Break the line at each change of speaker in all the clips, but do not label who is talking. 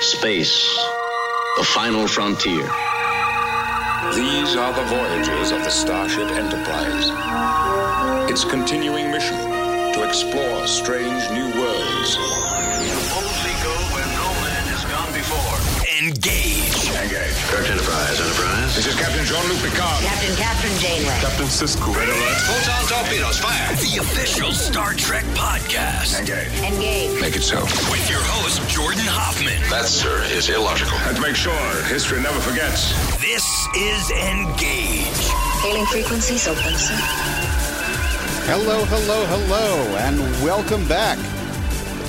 Space, the final frontier.
These are the voyages of the Starship Enterprise. Its continuing mission to explore strange new worlds.
Boldly go where no man has gone before.
Engage.
Engage.
Correct Enterprise, Enterprise.
This is Captain Jean-Luc Picard.
Captain Kathryn Janeway.
Captain Sisko. Red alert.
Photon torpedoes, fire!
The official Star Trek podcast.
Engage.
Engage.
Make it so.
With your host, Jordan Hoffman.
That, sir, is illogical.
Let's make sure history never forgets.
This is Engage.
Hailing frequencies open, sir.
Hello, hello, hello, and welcome back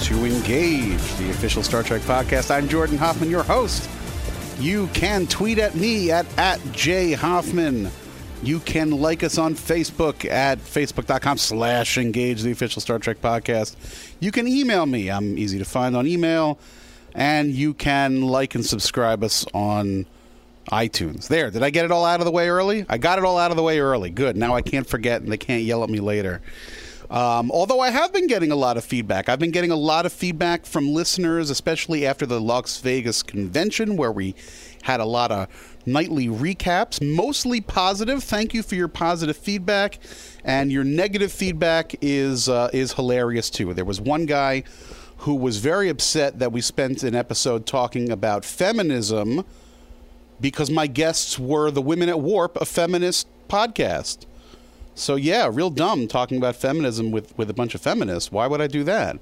to Engage, the official Star Trek podcast. I'm Jordan Hoffman, your host. You can tweet at me at, at jhoffman. You can like us on Facebook at facebook.com slash engage, the official Star Trek podcast. You can email me. I'm easy to find on email. And you can like and subscribe us on iTunes. There, did I get it all out of the way early? I got it all out of the way early. Good. Now I can't forget and they can't yell at me later. Um, although I have been getting a lot of feedback. I've been getting a lot of feedback from listeners, especially after the Las Vegas convention, where we had a lot of nightly recaps, mostly positive. Thank you for your positive feedback, and your negative feedback is uh, is hilarious too. There was one guy who was very upset that we spent an episode talking about feminism because my guests were the Women at Warp, a feminist podcast. So yeah, real dumb talking about feminism with, with a bunch of feminists. Why would I do that?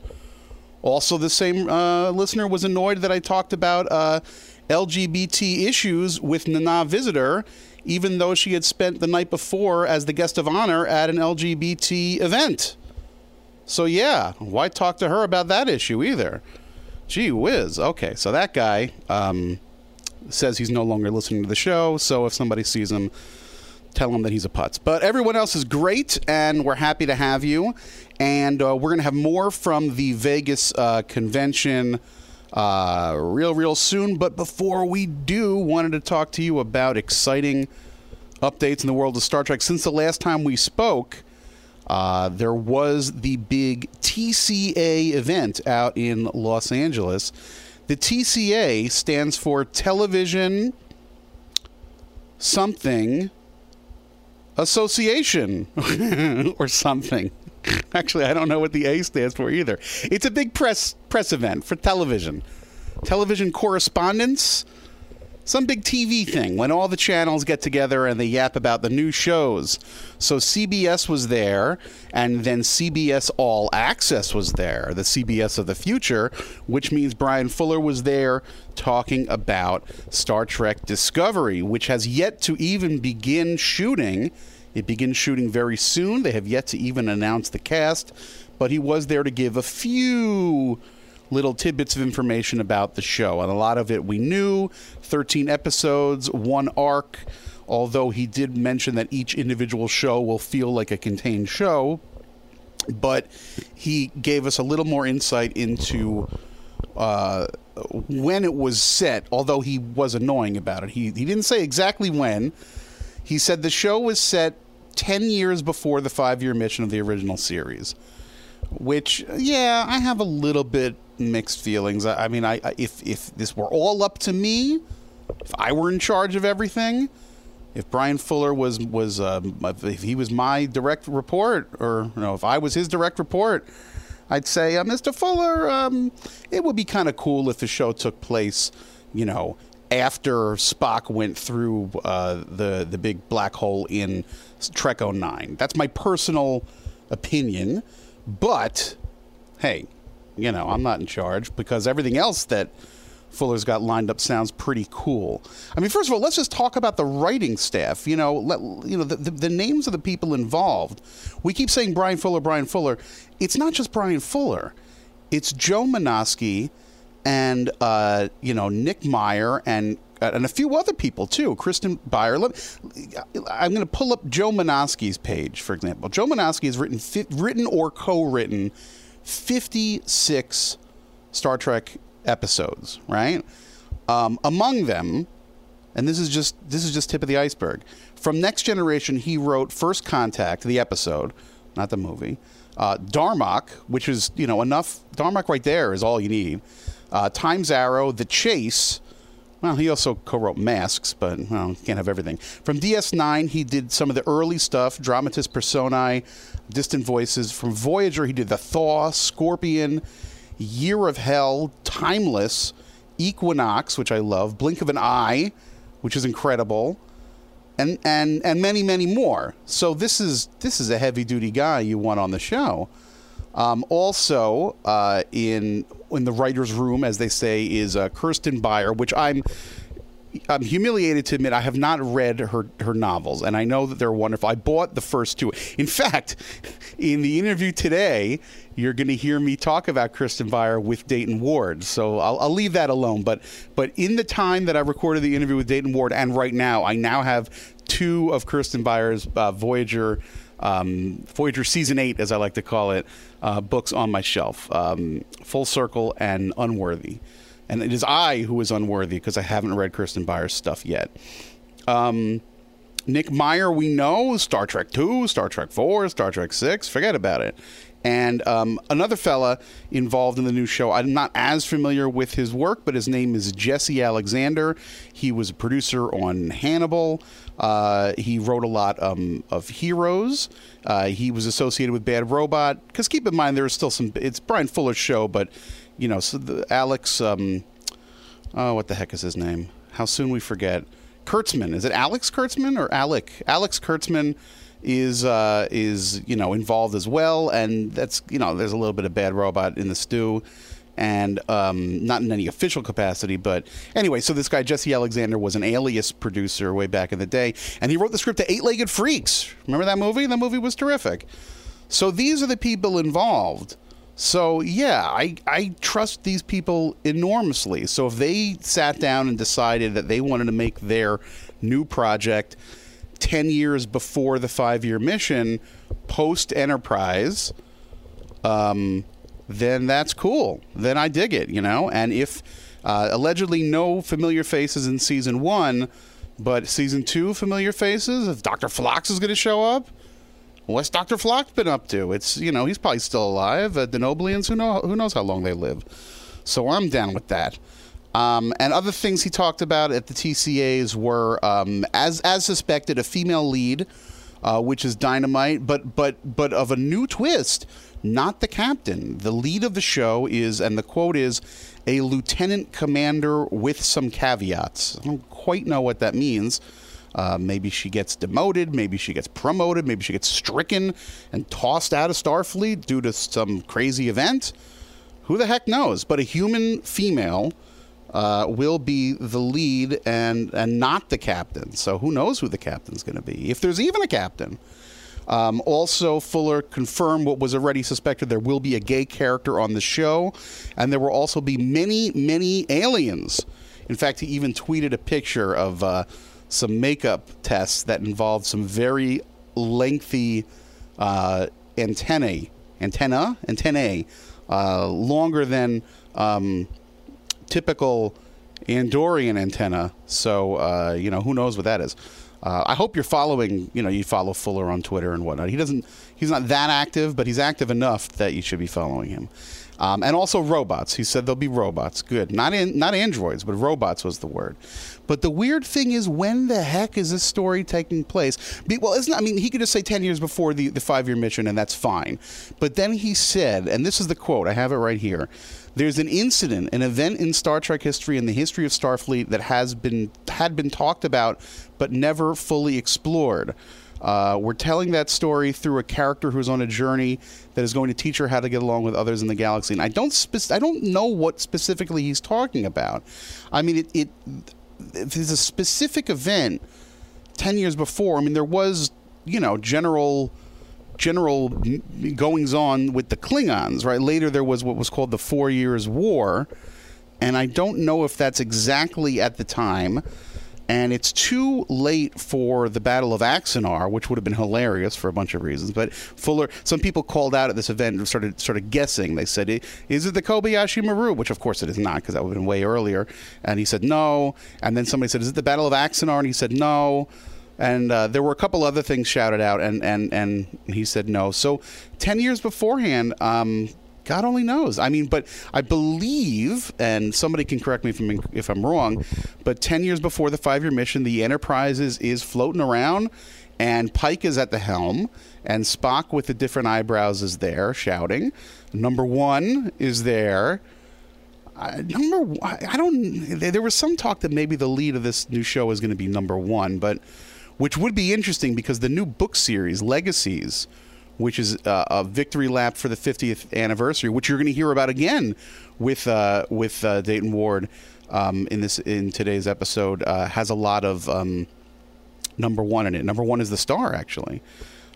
Also, the same uh, listener was annoyed that I talked about uh, LGBT issues with Nana Visitor, even though she had spent the night before as the guest of honor at an LGBT event. So yeah, why talk to her about that issue either? Gee whiz. Okay, so that guy um, says he's no longer listening to the show. So if somebody sees him, tell him that he's a putz. But everyone else is great, and we're happy to have you. And uh, we're going to have more from the Vegas uh, convention uh, real, real soon. But before we do, wanted to talk to you about exciting updates in the world of Star Trek. Since the last time we spoke, uh, there was the big TCA event out in Los Angeles. The TCA stands for Television Something Association or something. Actually, I don't know what the A stands for either. It's a big press press event for television. Television correspondence, some big TV thing when all the channels get together and they yap about the new shows. So CBS was there, and then CBS All Access was there, the CBS of the future, which means Bryan Fuller was there talking about Star Trek Discovery, which has yet to even begin shooting. It begins shooting very soon. They have yet to even announce the cast, but he was there to give a few little tidbits of information about the show. And a lot of it we knew 13 episodes, one arc. Although he did mention that each individual show will feel like a contained show, but he gave us a little more insight into uh, when it was set, although he was annoying about it. He, he didn't say exactly when. He said the show was set 10 years before the five year mission of the original series. Which, yeah, I have a little bit mixed feelings. I, I mean, I, I if if this were all up to me, if I were in charge of everything, if Bryan Fuller was was um, if he was my direct report, or you know, if I was his direct report, I'd say, uh, Mr. Fuller, um, it would be kind of cool if the show took place, you know, after Spock went through uh, the the big black hole in Trek 09. That's my personal opinion, but hey, you know, I'm not in charge because everything else that Fuller's got lined up sounds pretty cool. I mean, first of all, let's just talk about the writing staff. You know, let, you know the, the, the names of the people involved. We keep saying Bryan Fuller, Bryan Fuller. It's not just Bryan Fuller. It's Joe Menosky and uh, you know Nick Meyer and and a few other people too. Kirsten Beyer. Let- I'm going to pull up Joe Menosky's page, for example. Joe Monosky has written written or co-written 56 Star Trek episodes, right? Um, among them, and this is just this is just tip of the iceberg. From Next Generation, he wrote First Contact, the episode, not the movie. Uh, Darmok, which is you know enough. Darmok right there is all you need. Uh, Times Arrow, The Chase. Well, he also co-wrote Masks, but well, can't have everything. From DS9, he did some of the early stuff: Dramatis Personae, Distant Voices. From Voyager, he did The Thaw, Scorpion, Year of Hell, Timeless, Equinox, which I love, Blink of an Eye, which is incredible, and and and many many more. So this is this is a heavy duty guy you want on the show. Um, also, uh, in in the writers' room, as they say, is uh, Kirsten Beyer, which I'm I'm humiliated to admit I have not read her her novels, and I know that they're wonderful. I bought the first two. In fact, in the interview today, you're going to hear me talk about Kirsten Beyer with Dayton Ward. So I'll, I'll leave that alone. But but in the time that I recorded the interview with Dayton Ward, and right now, I now have two of Kirsten Beyer's uh, Voyager. Um, Voyager season eight, as I like to call it, uh, books on my shelf, um, Full Circle and Unworthy and it is I who is unworthy because I haven't read Kirsten Beyer's stuff yet. Um, Nick Meyer, we know Star Trek Two, Star Trek Four, Star Trek Six. Forget about it. And um, another fella involved in the new show. I'm not as familiar with his work, but his name is Jesse Alexander. He was a producer on Hannibal. Uh, he wrote a lot um, of Heroes. Uh, he was associated with Bad Robot. Because keep in mind, there is still some. It's Bryan Fuller's show, but you know, so the, Alex. Um, oh, what the heck is his name? How soon we forget. Kurtzman. Is it Alex Kurtzman or Alec? Alex Kurtzman is uh, is you know involved as well, and that's you know there's a little bit of bad robot in the stew, and um, not in any official capacity, but anyway. So this guy Jesse Alexander was an Alias producer way back in the day, and he wrote the script to Eight Legged Freaks. Remember that movie? That movie was terrific. So these are the people involved. So yeah, I I trust these people enormously. So if they sat down and decided that they wanted to make their new project 10 years before the 5-year mission post Enterprise, um then that's cool. Then I dig it, you know? And if uh, allegedly no familiar faces in season 1, but season 2 familiar faces, if Dr. Phlox is going to show up, What's Dr. Phlox been up to? It's you know he's probably still alive. Uh, Denobulans, who know who knows how long they live. So I'm down with that. Um, and other things he talked about at the TCAs were, um, as as suspected, a female lead, uh, which is dynamite, but but but of a new twist. Not the captain. The lead of the show is, and the quote is, a lieutenant commander with some caveats. I don't quite know what that means. Uh, maybe she gets demoted. Maybe she gets promoted. Maybe she gets stricken and tossed out of Starfleet due to some crazy event. Who the heck knows? But a human female uh, will be the lead and and not the captain. So who knows who the captain's going to be? If there's even a captain. Um, also, Fuller confirmed what was already suspected. There will be a gay character on the show, and there will also be many, many aliens. In fact, he even tweeted a picture of. Uh, some makeup tests that involved some very lengthy uh, antennae, antenna, antennae, uh, longer than um, typical Andorian antenna. So uh, you know who knows what that is. Uh, I hope you're following. You know, you follow Fuller on Twitter and whatnot. He doesn't. He's not that active, but he's active enough that you should be following him. Um, and also robots. He said there'll be robots. Good. Not in, not androids, but robots was the word. But the weird thing is, when the heck is this story taking place? Be, well, it's not. I mean, he could just say ten years before the, the five year mission, and that's fine. But then he said, and this is the quote. I have it right here. There's an incident, an event in Star Trek history, in the history of Starfleet that has been had been talked about, but never fully explored. Uh, we're telling that story through a character who's on a journey that is going to teach her how to get along with others in the galaxy. And I don't spe- I don't know what specifically he's talking about. I mean, it, it there's a specific event ten years before. I mean, there was you know general general goings on with the Klingons. Right later, there was what was called the Four Years' War. and I don't know if that's exactly at the time. And it's too late for the Battle of Axanar, which would have been hilarious for a bunch of reasons. But Fuller, some people called out at this event and started started guessing. They said, "Is it the Kobayashi Maru?" Which, of course, it is not, because that would have been way earlier. And he said no. And then somebody said, "Is it the Battle of Axanar?" And he said no. And uh, there were a couple other things shouted out, and, and, and he said no. So, 10 years beforehand, um, God only knows. I mean, but I believe, and somebody can correct me if I'm, if I'm wrong, but 10 years before the five year mission, the Enterprise is, is floating around, and Pike is at the helm, and Spock with the different eyebrows is there shouting. Number one is there. Uh, number one, I don't. There was some talk that maybe the lead of this new show is going to be number one, but which would be interesting because the new book series, Legacies, which is uh, a victory lap for the 50th anniversary, which you're going to hear about again with uh, with uh, Dayton Ward um, in this in today's episode, uh, has a lot of um, number one in it. Number one is the star, actually.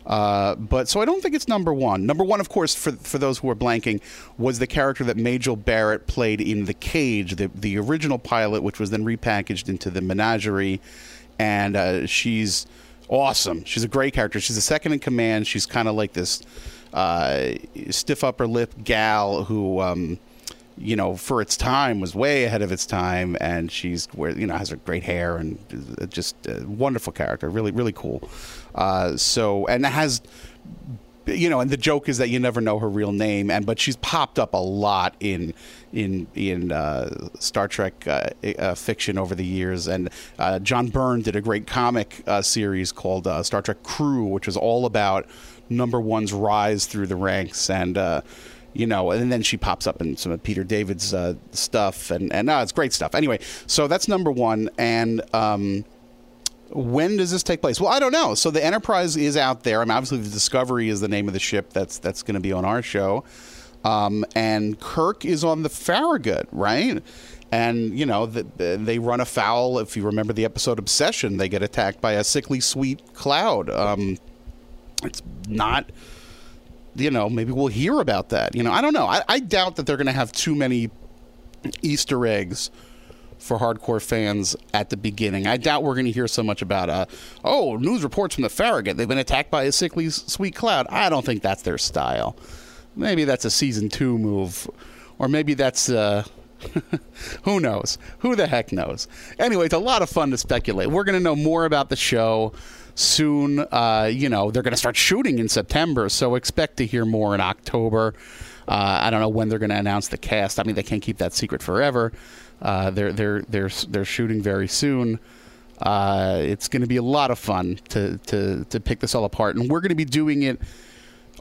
Uh, but so I don't think it's number one. Number one, of course, for for those who are blanking, was the character that Majel Barrett played in The Cage, the the original pilot, which was then repackaged into the Menagerie, and uh, she's awesome. She's a great character. She's a second in command. She's kind of like this uh, stiff upper lip gal who. Um, you know, for its time, was way ahead of its time, and she's where you know has her great hair and just a wonderful character, really, really cool. Uh, so, and has you know, and the joke is that you never know her real name, and but she's popped up a lot in in in uh, Star Trek uh, uh, fiction over the years. And uh, John Byrne did a great comic uh, series called uh, Star Trek Crew, which was all about Number One's rise through the ranks and. you know, and then she pops up in some of Peter David's stuff, and and it's great stuff. Anyway, so that's number one, and um, when does this take place? Well, I don't know. So the Enterprise is out there. I mean, obviously, the Discovery is the name of the ship that's that's going to be on our show, um, and Kirk is on the Farragut, right? And you know the, they run afoul. If you remember the episode Obsession, they get attacked by a sickly sweet cloud. Um, it's not. You know, maybe we'll hear about that. You know, I don't know. I, I doubt that they're going to have too many Easter eggs for hardcore fans at the beginning. I doubt we're going to hear so much about, uh, oh, news reports from the Farragut. They've been attacked by a sickly sweet cloud. I don't think that's their style. Maybe that's a season two move, or maybe that's. Uh, who knows? Who the heck knows? Anyway, it's a lot of fun to speculate. We're going to know more about the show soon. Uh, you know, they're going to start shooting in September, so expect to hear more in October. Uh, I don't know when they're going to announce the cast. I mean, they can't keep that secret forever. Uh, they're they're they're they're shooting very soon. Uh, it's going to be a lot of fun to, to to pick this all apart, and we're going to be doing it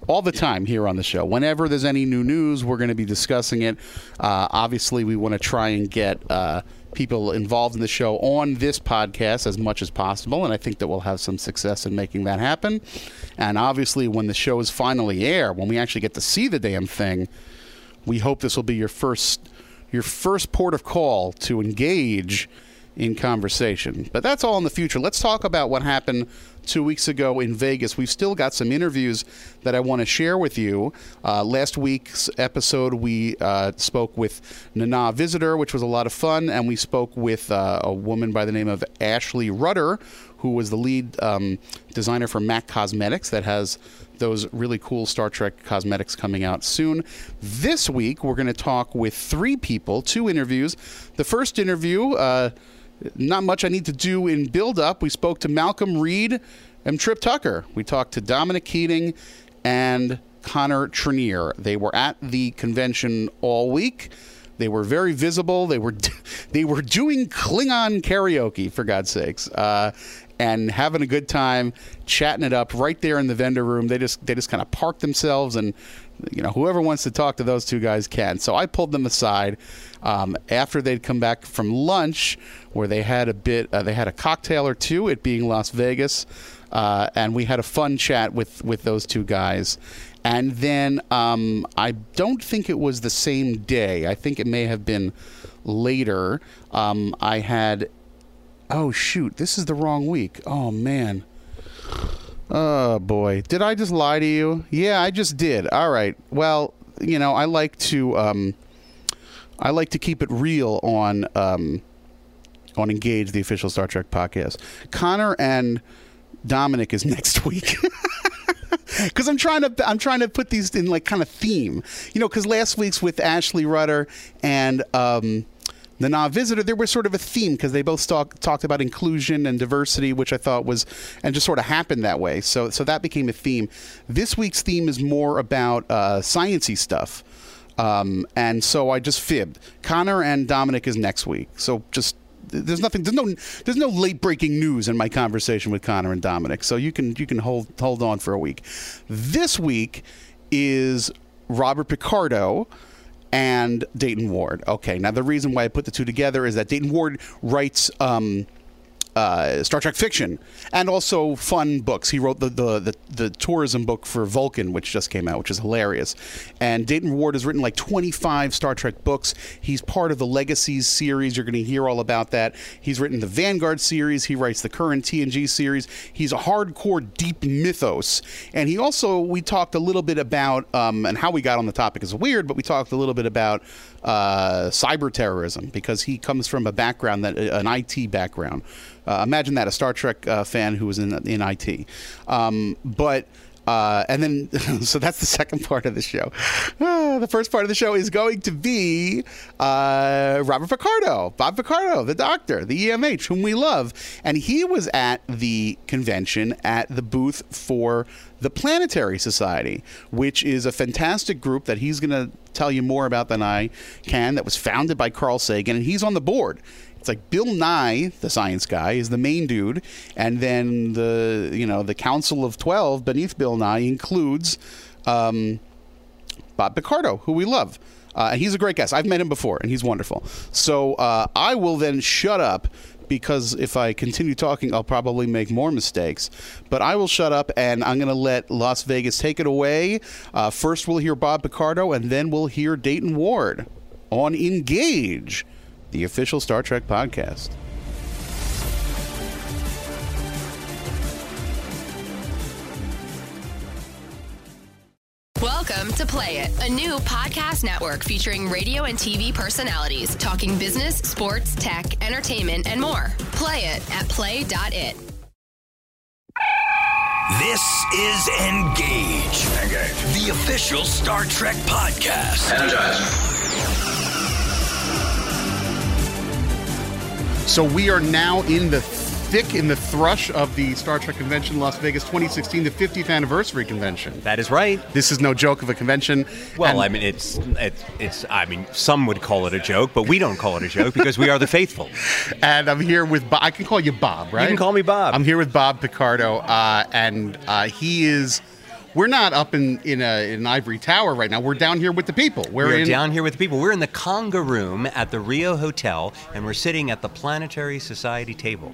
all the time here on the show. Whenever there's any new news, we're going to be discussing it. Uh, obviously, we want to try and get uh, people involved in the show on this podcast as much as possible, and I think that we'll have some success in making that happen. And obviously, when the show is finally air, when we actually get to see the damn thing, we hope this will be your first your first port of call to engage in conversation. But that's all in the future. Let's talk about what happened two weeks ago in Vegas. We've still got some interviews that I want to share with you. Uh, last week's episode, we uh, spoke with Nana Visitor, which was a lot of fun, and we spoke with uh, a woman by the name of Ashley Rudder, who was the lead um, designer for MAC Cosmetics that has those really cool Star Trek cosmetics coming out soon. This week, we're going to talk with three people, two interviews. The first interview, uh, not much I need to do in build up. We spoke to Malcolm Reed and Trip Tucker. We talked to Dominic Keating and Connor Trinneer. They were at the convention all week. They were very visible. They were they were doing Klingon karaoke for God's sakes, uh, and having a good time, chatting it up right there in the vendor room. They just they just kind of park themselves, and you know whoever wants to talk to those two guys can. So I pulled them aside um, after they'd come back from lunch, where they had a bit uh, they had a cocktail or two, it being Las Vegas, uh, and we had a fun chat with with those two guys. And then um, I don't think it was the same day. I think it may have been later. Um, I had Oh shoot, this is the wrong week. Oh man. Oh boy. Did I just lie to you? Yeah, I just did. All right. Well, you know, I like to um I like to keep it real on um, on Engage, the official Star Trek podcast. Connor and Dominic is next week. Because I'm trying to I'm trying to put these in like kind of theme, you know. Because last week's with Ashley Rudder and um, the Nana Visitor, there was sort of a theme because they both talk, talked about inclusion and diversity, which I thought was and just sort of happened that way. So so that became a theme. This week's theme is more about uh, sciency stuff. Um, and so I just fibbed. Connor and Dominic is next week. So just there's nothing there's no there's no late breaking news in my conversation with Connor and Dominic. So you can you can hold hold on for a week. This week is Robert Picardo and Dayton Ward. Okay, now the reason why I put the two together is that Dayton Ward writes um, uh, Star Trek fiction and also fun books. He wrote the, the, the the tourism book for Vulcan, which just came out, which is hilarious. And Dayton Ward has written like 25 Star Trek books. He's part of the Legacies series. You're going to hear all about that. He's written the Vanguard series. He writes the current TNG series. He's a hardcore deep mythos, and he also we talked a little bit about um, and how we got on the topic is weird, but we talked a little bit about uh, cyber terrorism because he comes from a background that an IT background. Uh, imagine that a Star Trek uh, fan who was in in IT, um, but. Uh, and then, so that's the second part of the show. Ah, the first part of the show is going to be uh, Robert Picardo, Bob Picardo, the doctor, the EMH, whom we love. And he was at the convention at the booth for the Planetary Society, which is a fantastic group that he's going to tell you more about than I can, that was founded by Carl Sagan, and he's on the board. It's like Bill Nye, the science guy, is the main dude, and then the you know the Council of Twelve beneath Bill Nye includes um, Bob Picardo, who we love. Uh, and he's a great guest. I've met him before, and he's wonderful. So uh, I will then shut up because if I continue talking, I'll probably make more mistakes. But I will shut up, and I'm going to let Las Vegas take it away. Uh, first, we'll hear Bob Picardo, and then we'll hear Dayton Ward on Engage, the official Star Trek podcast.
Welcome to Play It, a new podcast network featuring radio and TV personalities talking business, sports, tech, entertainment, and more. Play it at play.it.
This is Engage. Engage. The official Star Trek podcast.
Energize.
So we are now in the thick, in the thrush of the Star Trek convention, Las Vegas 2016, the 50th anniversary convention.
That is right.
This is no joke of a convention.
Well,
And-
I mean, it's, it's it's. I mean, some would call it a joke, but we don't call it a joke because we are the faithful.
and I'm here with Bob. I can call you Bob, right?
You can call me Bob.
I'm here with Bob Picardo, uh, and uh, he is. We're not up in in, a, in an ivory tower right now. We're down here with the people. We're,
We're
in
down here with the people. We're in the Conga room at the Rio Hotel, and we're sitting at the Planetary Society table.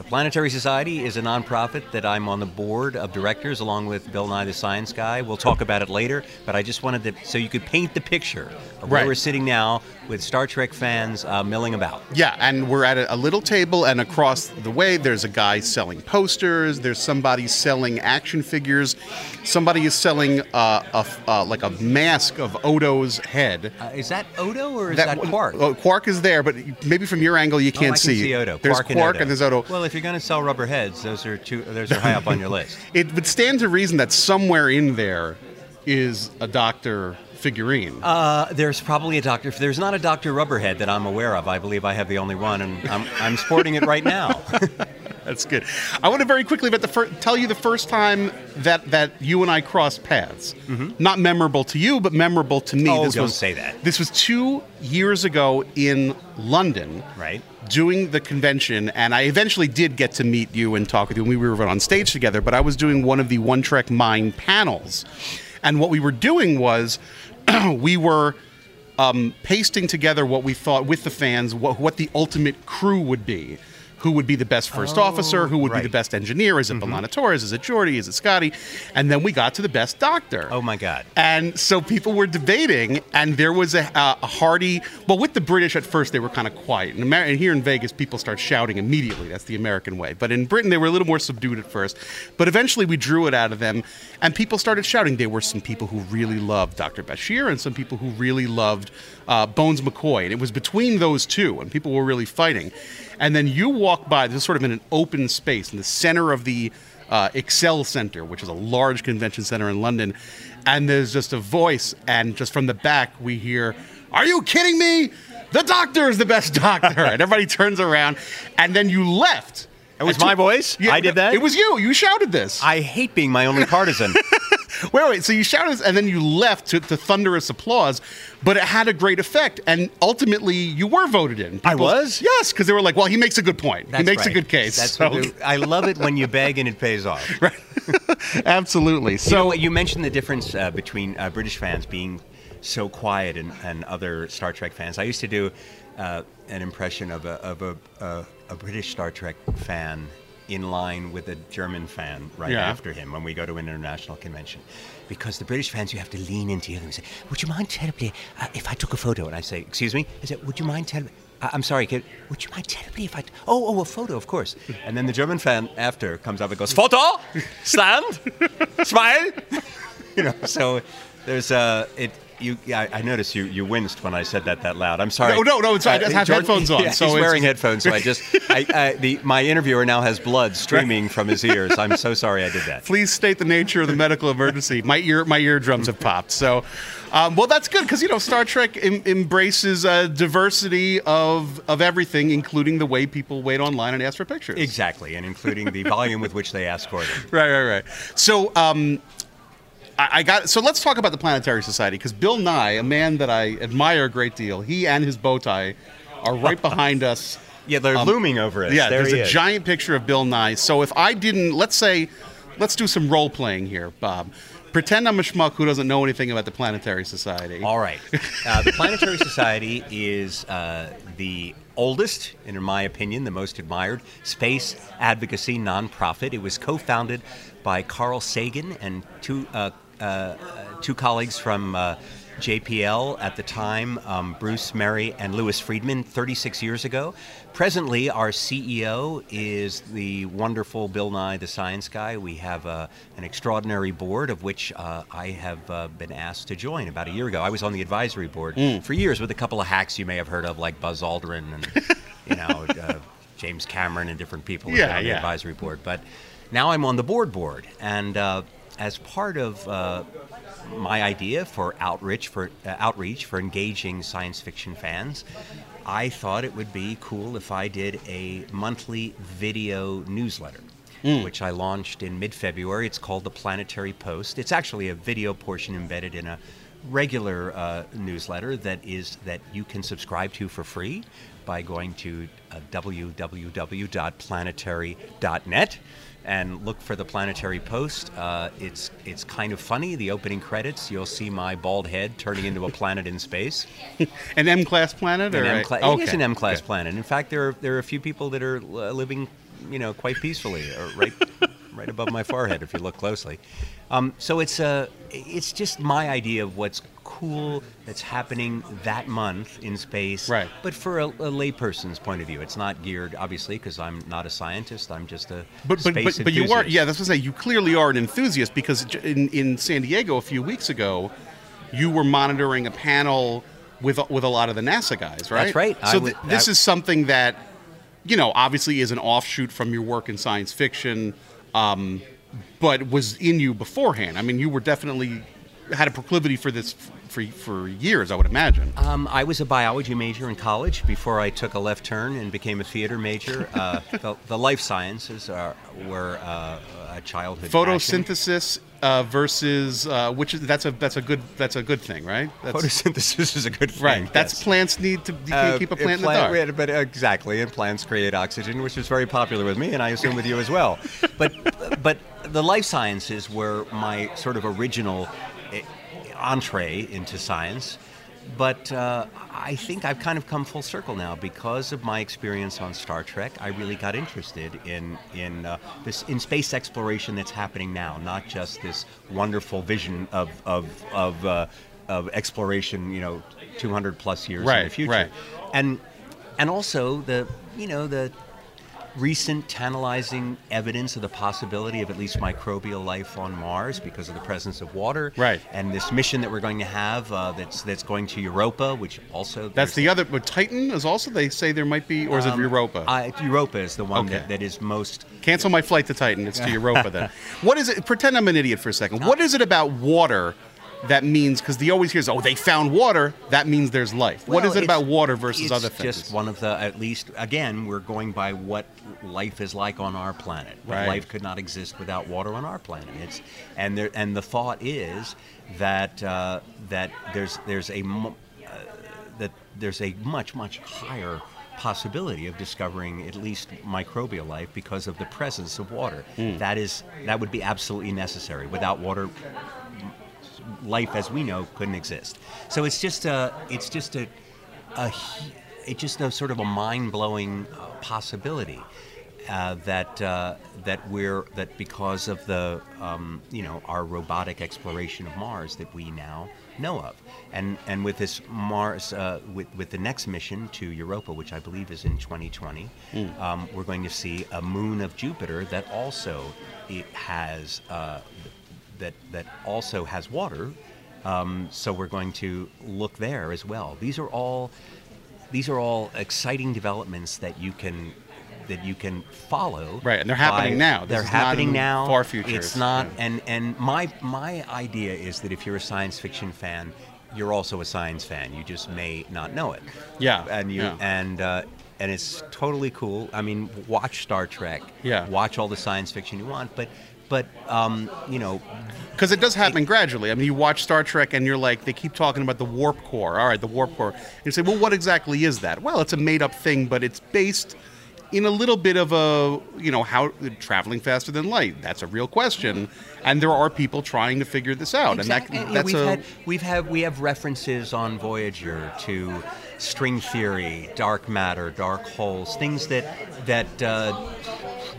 The Planetary Society is a nonprofit that I'm on the board of directors along with Bill Nye the Science Guy. We'll talk about it later, but I just wanted to so you could paint the picture of where
Right.
we're sitting now with Star Trek fans uh, milling about.
Yeah, and we're at a, a little table, and across the way, there's a guy selling posters. There's somebody selling action figures. Somebody is selling uh, a uh, like a mask of Odo's head.
Uh, is that Odo or is that, Quark?
Oh, Quark is there, but maybe from your angle, you
Oh,
can't
can
see.
see Odo.
There's
Quark,
Quark,
and,
and there's Odo.
Well, if you're going to sell rubber heads, those are two. Those are high up on your list.
It would stand to reason that somewhere in there is a Doctor figurine.
Uh, there's probably a doctor. If there's not a Doctor Rubberhead that I'm aware of, I believe I have the only one, and I'm, I'm sporting it right now.
That's good. I want to very quickly about the fir- tell you the first time that, that you and I crossed paths. Not memorable to you, but memorable to me.
Mm-hmm. Oh,
this
don't
was,
say that.
This was two years ago in London.
Right.
Doing the convention, and I eventually did get to meet you and talk with you. and We were on stage together, but I was doing one of the One Trek Mind panels. And what we were doing was we were um, pasting together what we thought with the fans, what, what the ultimate crew would be who would be the best first officer, who would be the best engineer. Is it B'Elanna Torres? Is it Geordi? Is it Scotty? And then we got to the best doctor.
Oh my God.
And so people were debating, and there was a, a, a hearty. Well, with the British at first, they were kind of quiet. And, Amer- and here in Vegas, people start shouting immediately. That's the American way. But in Britain, they were a little more subdued at first. But eventually, we drew it out of them, and people started shouting. There were some people who really loved Dr. Bashir, and some people who really loved uh, Bones McCoy. And it was between those two, and people were really fighting. And then you walk by. This is sort of in an open space in the center of the uh, Excel Center, which is a large convention center in London. And there's just a voice, and just from the back, we hear, Are you kidding me? The doctor is the best doctor. and everybody turns around, and then you left.
It was my voice? I did that?
It was you. You shouted this.
I hate being my only partisan.
Wait, wait. So you shouted this, and then you left to, to thunderous applause, but it had a great effect, and ultimately you were voted in.
I was?
Yes, because they were like, "Well, he makes a good point. he
That's
makes a good case."
That's
So-
what I love it when you beg and it pays off.
absolutely.
So you, know, you mentioned the difference uh, between uh, British fans being so quiet and, and other Star Trek fans. I used to do uh, an impression of a of a, uh, a British Star Trek fan in line with a German fan right
Yeah.
after him when we go to an international convention. Because the British fans, you have to lean into them and say, "Would you mind terribly uh, if I took a photo?" And I say, "Excuse me." I said, "Would you mind terribly?" I- I'm sorry, kid. Would you mind terribly if I? T- oh, oh, a photo, of course. And then the German fan after comes up and goes, "Photo, stand, smile." you know, so there's uh, it. You, yeah, I I noticed you, you winced when I said that that loud. I'm sorry. Uh,
No, no, no, it's- I just have headphones on,
Yeah,
so
he's wearing headphones, so I just I, I, the my interviewer now has blood streaming from his ears. I'm so sorry I did that.
Please state the nature of the medical emergency. My ear, my eardrums have popped. So, um, well, that's good because you know Star Trek em- embraces uh, diversity of of everything, including the way people wait online and ask for pictures.
Exactly, and including the volume with which they ask for them.
Right, right, right. So, um, I, got. So let's talk about the Planetary Society because Bill Nye, a man that I admire a great deal, he and his bow tie are right behind us.
Yeah, they're
Um,
looming over us.
Yeah,
there
there's a
is.
giant picture of Bill Nye. So if I didn't, let's say, let's do some role playing here, Bob. Pretend I'm a schmuck who doesn't know anything about the Planetary Society.
All right. Uh, the Planetary Society is uh, the oldest, and in my opinion, the most admired space advocacy nonprofit. It was co-founded by Carl Sagan and two uh, two colleagues from. Uh, JPL at the time, um, Bruce Murray and Louis Friedman, 36 years ago. Presently, our CEO is the wonderful Bill Nye, the science guy. We have uh, an extraordinary board of which uh, I have uh, been asked to join about a year ago. I was on the advisory board
Mm.
for years with a couple of hacks you may have heard of, like Buzz Aldrin and you know uh, James Cameron and different people
Yeah,
on the
yeah.
advisory board. But now I'm on the board board, and uh, as part of uh, my idea for outreach for uh, outreach for engaging science fiction fans. I thought it would be cool if I did a monthly video newsletter,
Mm.
which I launched in mid-February. It's called the Planetary Post. It's actually a video portion embedded in a regular uh, newsletter that is that you can subscribe to for free by going to uh, www.planetary.net and look for the Planetary Post. Uh, it's it's kind of funny. The opening credits, you'll see my bald head turning into a planet in space.
An M class planet,
An
or
M class.
a-
It is an M class
Okay.
planet. In fact, there are there are a few people that are uh, living, you know, quite peacefully, or right right above my forehead if you look closely. Um, so it's a it's just my idea of what's cool that's happening that month in space.
Right.
But for a, a layperson's point of view, it's not geared obviously because I'm not a scientist. I'm just a
But but,
space
but, but you are yeah that's what I say you clearly are an enthusiast because in, in San Diego a few weeks ago you were monitoring a panel with with a lot of the NASA guys right
That's right.
So
would-
th- this
I-
is something that you know obviously is an offshoot from your work in science fiction um, but was in you beforehand. I mean you were definitely had a proclivity for this for for years I would imagine
Um, I was a biology major in college before I took a left turn and became a theater major. Uh, the, the life sciences are, were uh, a childhood
photosynthesis uh, versus uh, which is that's a that's a good that's a good thing right that's,
Photosynthesis is a good thing.
Right. That's
yes.
plants need to. You
Uh,
keep a plant in the dark.
But exactly, and plants create oxygen, which is very popular with me, and I assume with you as well. But but the life sciences were my sort of original entree into science. but uh, I think I've kind of come full circle now because of my experience on Star Trek. I really got interested in in uh, this in space exploration that's happening now, not just this wonderful vision of of of, uh, of exploration, you know, 200 plus years in the future,
right.
and and also the you know the recent tantalizing evidence of the possibility of at least microbial life on Mars because of the presence of water.
Right.
And this mission that we're going to have uh, that's that's going to Europa, which also
That's the other. But Titan is also. They say there might be, or is it
um,
Europa?
I- Europa is the one
Okay.
that, that is most.
Cancel my flight to Titan. It's to Europa then. What is it? Pretend I'm an idiot for a second. What is it about water that means? Because the always hears, oh, they found water. That means there's life. what
Well,
is it about water versus other things?
just one of the at least again we're going by what life is like on our planet.
Right.
Life could not exist without water on our planet. It's and there and the thought is that uh, that there's there's a uh, that there's a much much higher possibility of discovering at least microbial life because of the presence of water.
Hmm.
That is that would be absolutely necessary. Without water, life as we know couldn't exist. So it's just a it's just a, a it's just a sort of a mind blowing uh, possibility. Uh, that uh, that we're that because of the um, you know our robotic exploration of Mars that we now know of, and and with this Mars uh, with with the next mission to Europa, which I believe is in 2020, um, we're going to see a moon of Jupiter that also it has uh, that that also has water. Um, so we're going to look there as well. These are all these are all exciting developments that you can that you can follow.
Right, and they're happening now. This
They're happening
in
now.
far future.
It's not. And and my my idea is that if you're a science fiction fan, you're also a science fan. You just may not know it.
Yeah,
And you
yeah.
and. Uh, and it's totally cool. I mean, watch Star Trek.
Yeah.
Watch all the science fiction you want, but, but um, you know,
Because it does happen gradually. I mean, you watch Star Trek and you're like, they keep talking about the warp core. All right, the warp core. And you say, well, what exactly is that? Well, it's a made up thing, but it's based in a little bit of a, you know, how traveling faster than light. That's a real question. And there are people trying to figure this out.
Exactly.
And that, that's
we've
a.
had we've had we have references on Voyager to string theory, dark matter, dark holes, things that that uh,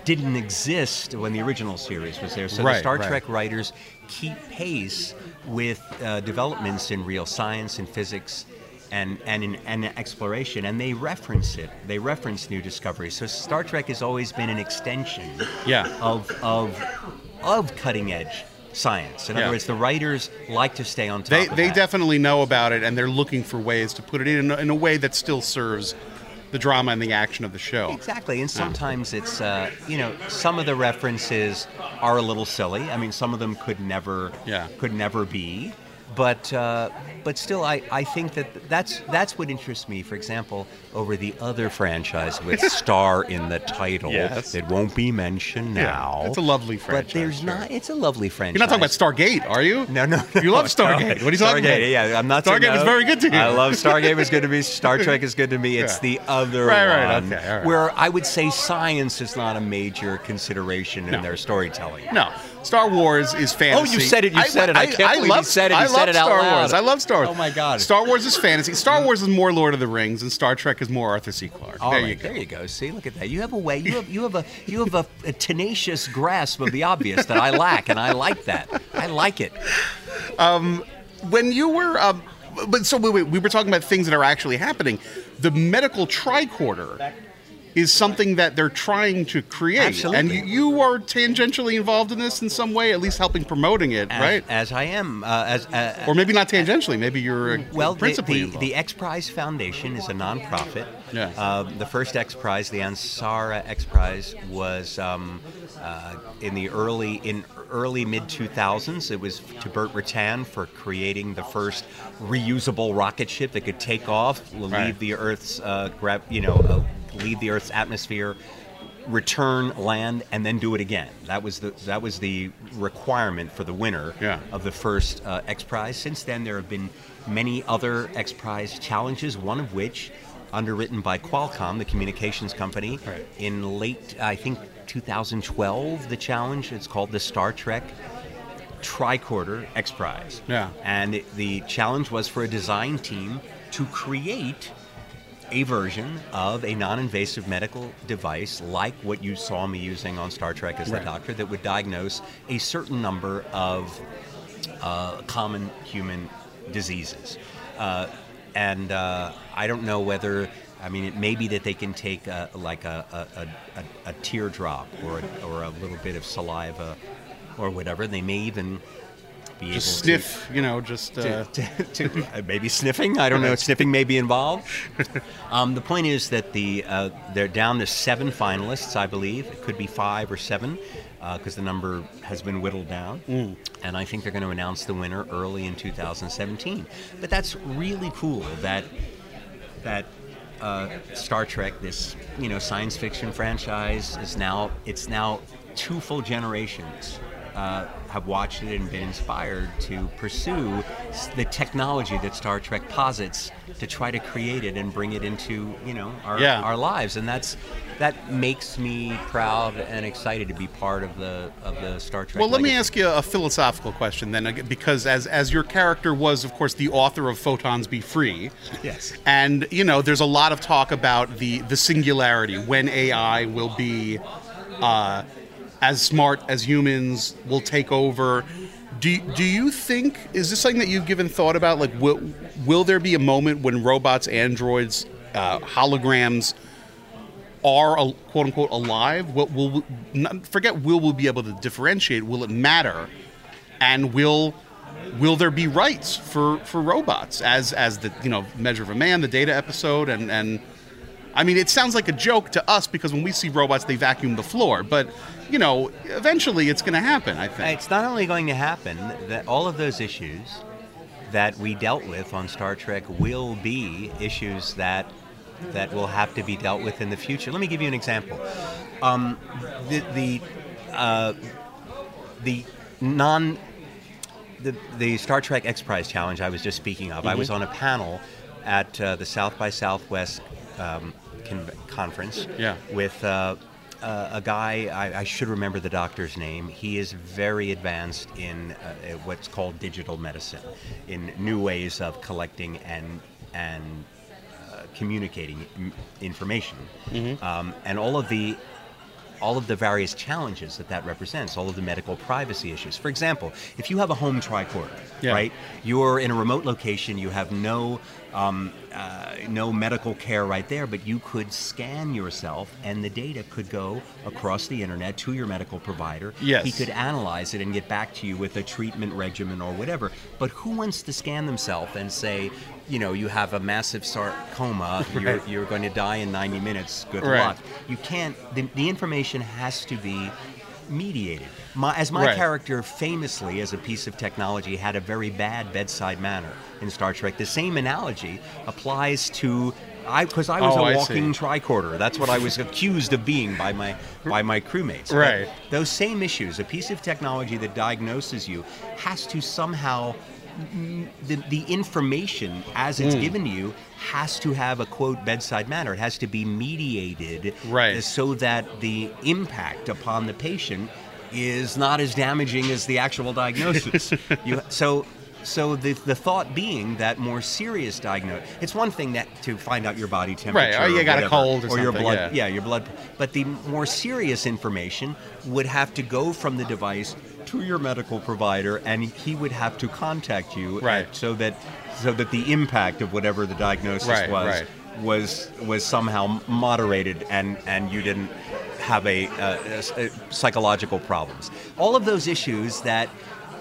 didn't exist when the original series was there. So the Star
right.
Trek writers keep pace with uh, developments in real science and physics. And, and in and exploration, and they reference it. They reference new discoveries. So Star Trek has always been an extension
Yeah.
of of of cutting edge science. In
Yeah.
other words, the writers like to stay on top.
They, they
that.
definitely know about it, and they're looking for ways to put it in a, in a way that still serves the drama and the action of the show.
Exactly, and sometimes it's uh, you know some of the references are a little silly. I mean, some of them could never
Yeah.
could never be, but uh, but still, I, I think that that's that's what interests me. For example, over the other franchise with star in the title
Yes.
that won't be mentioned
Yeah,
now.
it's a lovely franchise, but
there's
sure.
not. It's a lovely franchise.
You're not talking about Stargate, are you?
No, no,
You love Stargate.
no.
What are you talking
Stargate,
about?
Yeah, I'm not.
Stargate was
no.
very good to you.
I love Stargate was good to me. Star Trek is good to me. It's
Yeah.
the other
Right, right,
one
okay, right.
where I would say science is not a major consideration in
No.
their storytelling.
No, Star Wars is fantasy.
Oh, you said it, you said it. I can't believe you said it. You
I
said
love
it out
Star
loud.
Wars. I love Star Wars.
Oh, my God.
Star Wars is fantasy. Star Wars is more Lord of the Rings, and Star Trek is more Arthur C. Clarke.
All
there
right,
you go.
there you go. See, look at that. You have a way. You have you have a you have a, a tenacious grasp of the obvious that I lack, and I like that. I like it.
When you were, um, but so wait, wait, we were talking about things that are actually happening. The medical tricorder is something that they're trying to create,
Absolutely.
and you are tangentially involved in this in some way, at least helping promoting it,
As,
right?
As I am. Uh, as uh,
or maybe not tangentially. Maybe you're uh,
Well, the,
principally
the,
involved.
the X Prize Foundation is a nonprofit.
Yeah.
Um, the first X Prize, the Ansari X Prize, was um, uh, in the early in early mid 2000s. It was to Burt Rutan for creating the first reusable rocket ship that could take off, leave
Right.
the Earth's uh, gra- you know, uh, leave the Earth's atmosphere. Return, land, and then do it again. That was the that was the requirement for the winner
Yeah.
of the first uh, X Prize. Since then, there have been many other X Prize challenges, one of which, underwritten by Qualcomm, the communications company,
Right.
in late, I think, 2012, the challenge, it's called the Star Trek tricorder X Prize.
Yeah.
And it- the challenge was for a design team to create a version of a non-invasive medical device like what you saw me using on Star Trek as
Right.
the doctor that would diagnose a certain number of uh, common human diseases. Uh, and uh, I don't know whether, I mean, it may be that they can take a, like a, a, a, a teardrop or a, or a little bit of saliva or whatever. They may even be
Just sniff, you know, just uh,
to, to, uh, maybe sniffing. I don't know. Sniffing may be involved. Um, the point is that the uh, they're down to seven finalists, I believe. It could be five or seven because the number has been whittled down. And I think they're going to announce the winner early in 2017. But that's really cool that that uh, Star Trek, this you know science fiction franchise, is now it's now two full generations uh, have watched it and been inspired to pursue the technology that Star Trek posits to try to create it and bring it into you know our,
Yeah.
our lives, and that's that makes me proud and excited to be part of the of the Star Trek.
Well, let me ask you a philosophical question then, because as as your character was, of course, the author of Photons Be Free.
Yes.
And you know, there's a lot of talk about the the singularity when AI will be uh, as smart as humans, will take over. Do, do you think is this something that you've given thought about? Like, will will there be a moment when robots, androids, uh, holograms are quote unquote alive? Will, will not, forget will we be able to differentiate? Will it matter? And will will there be rights for, for robots as as the you know measure of a man, the data episode, and and I mean it sounds like a joke to us because when we see robots they vacuum the floor, but you know eventually it's going to happen. I think.
It's not only going to happen that all of those issues that we dealt with on Star Trek will be issues that that will have to be dealt with in the future. Let me give you an example. Um, the the uh, the non the, the Star Trek X Prize challenge I was just speaking of. I was
Mhm.
on a panel at uh, the South by Southwest um, con- conference
Yeah.
with uh, uh, a guy, I, I should remember the doctor's name. He is very advanced in uh, what's called digital medicine, in new ways of collecting and, and uh, communicating information.
Mhm.
Um, and all of the all of the various challenges that that represents, all of the medical privacy issues. For example, if you have a home tricorder,
Yeah.
right? You're in a remote location, you have no um, uh, no medical care right there, but you could scan yourself, and the data could go across the internet to your medical provider.
Yes.
He could analyze it and get back to you with a treatment regimen or whatever. But who wants to scan themselves and say, you know, you have a massive sarcoma, you're, you're going to die in 90 minutes, good
Right.
luck. You can't, the, the information has to be mediated. My, as my
Right.
character famously, as a piece of technology, had a very bad bedside manner in Star Trek, the same analogy applies to. I because I was
Oh,
a walking tricorder. That's what I was accused of being by my by my crewmates. But
Right.
those same issues, a piece of technology that diagnoses you, has to somehow the, the information as it's
Mm.
given to you has to have a quote bedside manner. It has to be mediated
Right.
so that the impact upon the patient is not as damaging as the actual diagnosis. you, so so the, the thought being that more serious diagnosis it's one thing that to find out your body temperature
Right, or you got a cold or
your
something,
blood
yeah.
your blood but the more serious information would have to go from the device to your medical provider and he would have to contact you
Right.
so that so that the impact of whatever the diagnosis
Right,
was
right.
Was was somehow moderated and and you didn't have a, a- a psychological problems. All of those issues that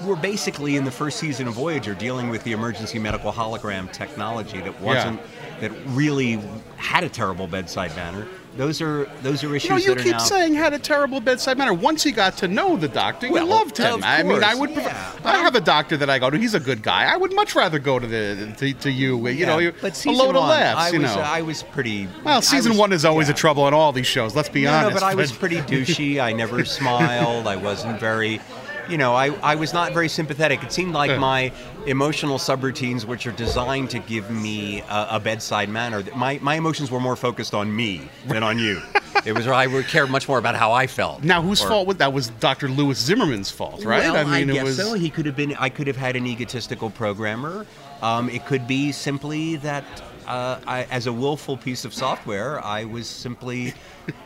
were basically in the first season of Voyager dealing with the emergency medical hologram technology that wasn't that really had a terrible bedside manner those are those are issues
You know, you keep
now
saying had a terrible bedside manner. Once he got to know the doctor, you
Well,
loved him. I mean, I would. Prefer,
yeah.
I have a doctor that I go to. He's a good guy. I would much rather go to the to, to you. You know,
Yeah,
you,
but
a load of laughs.
I
you
was,
know.
I was pretty.
well, season
was-
one is always
yeah.
a trouble on all these shows. Let's be honest.
no,
honest.
No, but I was pretty douchey. I never smiled. I wasn't very, you know, I, I was not very sympathetic. It seemed like
Yeah.
my emotional subroutines, which are designed to give me a, a bedside manner, my, my emotions were more focused on me than on you. it was I would care much more about how I felt.
Now, whose
Or-
fault was that? Was Dr. Lewis Zimmerman's fault, right?
Well, I,
it
guess
was.
so. He could have been. I could have had an egotistical programmer. Um, it could be simply that, uh, I, as a willful piece of software, I was simply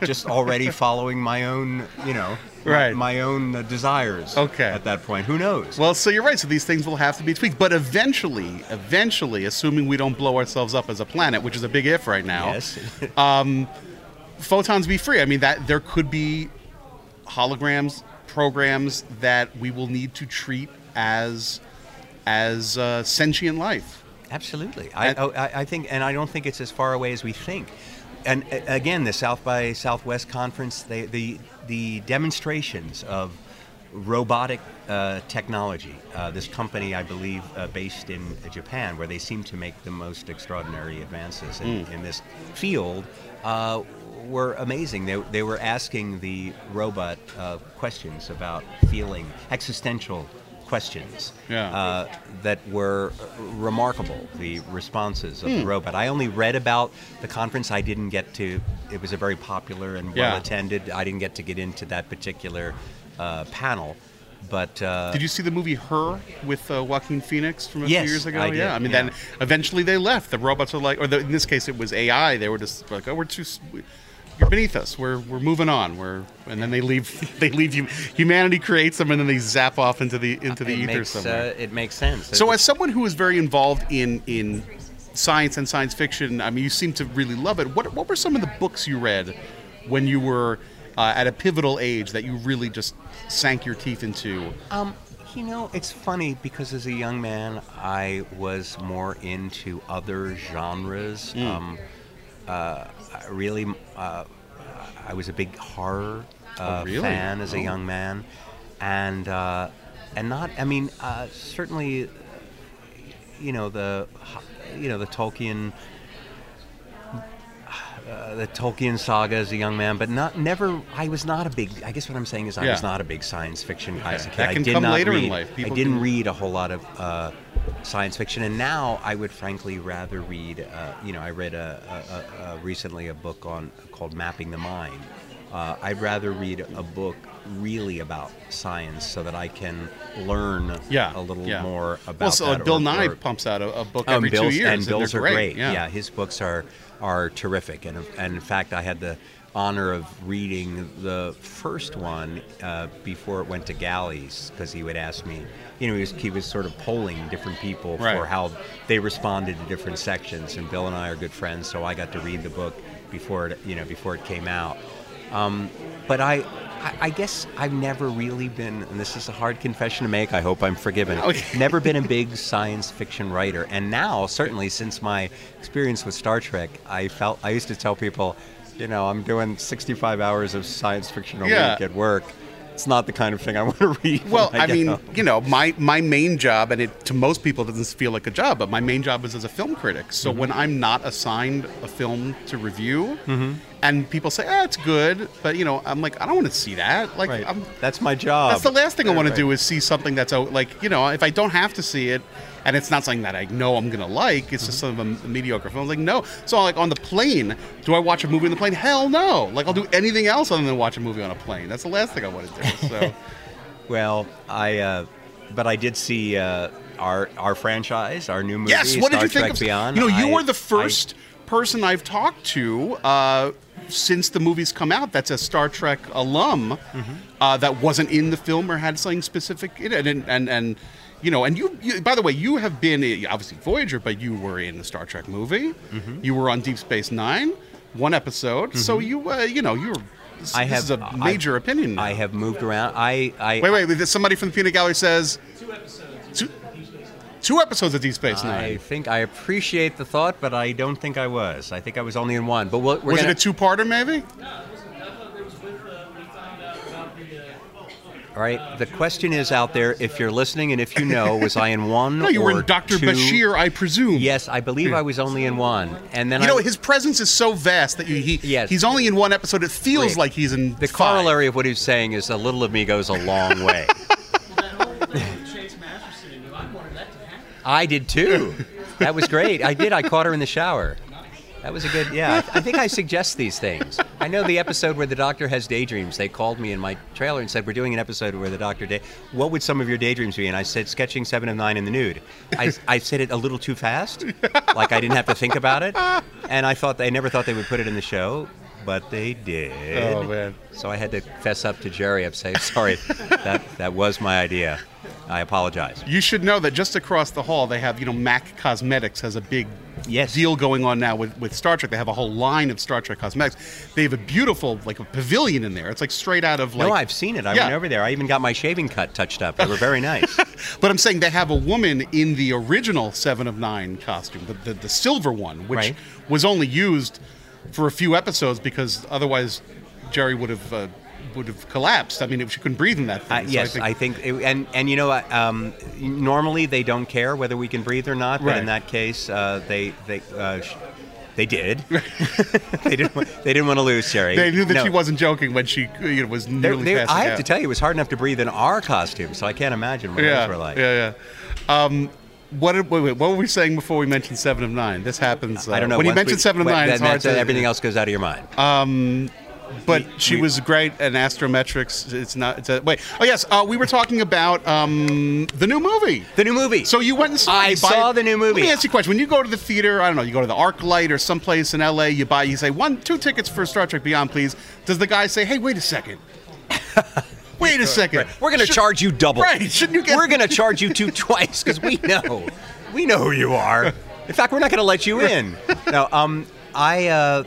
just already following my own, you know,
Right.
my, own uh, desires.
Okay.
At that point, who knows?
Well, so you're right. So these things will have to be tweaked, but eventually, eventually, assuming we don't blow ourselves up as a planet, which is a big if right now,
yes.
photons be free. I mean, that there could be holograms, programs that we will need to treat as as uh, sentient life.
Absolutely. I,
And-
oh, I, I think, and I don't think it's as far away as we think. And again, the South by Southwest conference, they, the the demonstrations of robotic uh, technology. Uh, this company, I believe, uh, based in Japan, where they seem to make the most extraordinary advances in, in this field, uh, were amazing. They, they were asking the robot uh, questions about feeling, existential questions
Yeah.
uh, that were remarkable. The responses of
Hmm.
the robot. I only read about the conference. I didn't get to. It was a very popular and well attended. I didn't get to get into that particular uh, panel, but uh,
Did you see the movie Her with uh, Joaquin Phoenix from a
Yes,
few years ago?
I did,
yeah, I mean,
yeah.
then eventually they left. The robots are like, or the, in this case, it was AI. They were just like, oh, we're too. we- You're beneath us. We're, we're moving on. We're and then they leave. They leave you. Humanity creates them, and then they zap off into the into the
it
ether
makes,
somewhere.
uh, it makes sense.
So,
It-
as someone who is very involved in in science and science fiction, I mean, you seem to really love it. What what were some of the books you read when you were uh, at a pivotal age that you really just sank your teeth into?
Um, you know, it's funny because as a young man, I was more into other genres.
Mm.
Um, uh, I really, uh, I was a big horror uh,
Oh, really?
fan as a
Oh.
young man, and uh, and not. I mean, uh, certainly, you know the, you know the Tolkien. Uh, the Tolkien saga as a young man, but not never. I was not a big. I guess what I'm saying is I
Yeah.
was not a big science fiction guy as a kid.
That
I
can
did
come
not
later in life. People
I didn't
can-
read a whole lot of uh, science fiction, and now I would frankly rather read. Uh, you know, I read a, a, a, recently a book on called Mapping the Mind. Uh, I'd rather read a book really about science so that I can learn
Yeah,
a little
yeah.
more about
Well, so, uh. Bill
or-
Nye
or-
pumps out a, a book
Oh,
every
and Bill's,
two years,
and Bill's
they're
are
great.
Yeah. his books are are terrific, and and in fact, I had the honor of reading the first one uh, before it went to galleys because he would ask me. You know, he was, he was sort of polling different people
Right.
for how they responded to different sections, and Bill and I are good friends, so I got to read the book before it, you know, before it came out. Um, but I, I, I guess I've never really been, and this is a hard confession to make. I hope I'm forgiven.
Okay.
Never been a big science fiction writer, and now certainly since my experience with Star Trek, I felt I used to tell people, you know, I'm doing 65 hours of science fiction a
Yeah.
week at work. It's not the kind of thing I want to read.
Well, I,
get
mean,
home.
you know, my, my main job, and it to most people doesn't feel like a job, but my main job is as a film critic. So
Mm-hmm.
when I'm not assigned a film to review, and people say, "Ah, it's good," but you know, I'm like, I don't want to see that. Like,
Right.
I'm,
that's my job.
that's the last thing I want to do is see something that's out. Like, you know, if I don't have to see it, and it's not something that I know I'm gonna like, it's just
Mm-hmm.
sort of a, mediocre film. Like, no. So, like on the plane, do I watch a movie on the plane? Hell no. Like, I'll do anything else other than watch a movie on a plane. That's the last thing I want to do. So.
Well, I, uh, but I did see uh, our our franchise, our new movie,
Yes. What
Star
did you
Trek
think of?
Beyond.
You know, you
I-
were the
I-
first person I've talked to uh, since the movie's come out that's a Star Trek alum
Mm-hmm.
uh, that wasn't in the film or had something specific in it, and and. and you know, and you, you. By the way, you have been uh, obviously Voyager, but you were in the Star Trek movie.
Mm-hmm.
You were on Deep Space Nine, one episode. So you, uh, you know, you were. This,
I
this
have
is a
I-
major opinion. now.
I have moved around. I, I
Wait, wait, wait. Somebody from the Peanut Gallery says two episodes. Two, two episodes of Deep Space Nine.
I think I appreciate the thought, but I don't think I was. I think I was only in one. But we'll, we're
Was
gonna,
it a two-parter, maybe?
All right. The question is out there. If you're listening, and if you know, was I in one?
No, you were in Doctor? Bashir, I presume.
Yes, I believe I was only in one, and then
You
I,
know, his presence is so vast that you, he
Yes.
he's only in one episode. It feels
Right.
like he's in
the
five.
corollary of what he's saying is a little of me goes a long way. I did too. That was great. I did. I caught her in the shower. That was a good, yeah. I, I think I suggest these things. I know the episode where the doctor has daydreams. They called me in my trailer and said, We're doing an episode where the doctor, day- what would some of your daydreams be? And I said, Sketching Seven of Nine in the Nude. I, I said it a little too fast, like I didn't have to think about it. And I thought, they never thought they would put it in the show, but they did.
Oh, man.
So I had to fess up to Jeri. I'm saying, Sorry, that, that was my idea. I apologize.
You should know that just across the hall, they have, you know, Mac Cosmetics has a big
Yes.
deal going on now with, with Star Trek. They have a whole line of Star Trek cosmetics. They have a beautiful, like, a pavilion in there. It's like straight out of, like.
no, I've seen it. I
Yeah.
went over there. I even got my shaving cut touched up. They were very nice.
But I'm saying they have a woman in the original Seven of Nine costume, the, the, the silver one, which
Right.
was only used for a few episodes because otherwise Jeri would have uh, would have collapsed. I mean, if she couldn't breathe in that
Uh,
thing. So
yes, I think, it, and and you know, uh, um, normally they don't care whether we can breathe or not, but
Right.
in that case, uh, they they uh, sh- they did. they didn't. wa- They didn't want to lose Jeri.
they knew that
No.
she wasn't joking when she you know, was nearly
they- I have
out.
to tell you, it was hard enough to breathe in our costume, so I can't imagine what
yeah,
those were like.
yeah, yeah. Um, what did, wait, wait, what were we saying before we mentioned Seven of Nine? This happens. Uh,
I don't know.
When you mentioned
we-
Seven of
when-
Nine,
then
it's hard to
everything else goes out of your mind.
Um, but she was great at Astrometrics. It's not. It's a, wait. Oh yes. Uh, we were talking about um, the new movie.
the new movie.
So you went and saw.
I
buy-
saw the new movie.
Let me ask you a question. When you go to the theater, I don't know, you go to the ArcLight or someplace in LA, you buy, you say one, two tickets for Star Trek Beyond, please. Does the guy say, "Hey, wait a second, wait a second,
Right. We're going to charge you double.
Right? Shouldn't you get?
We're going to charge you two twice because we know, we know who you are. In fact, we're not going to let you in. No, um, I, uh,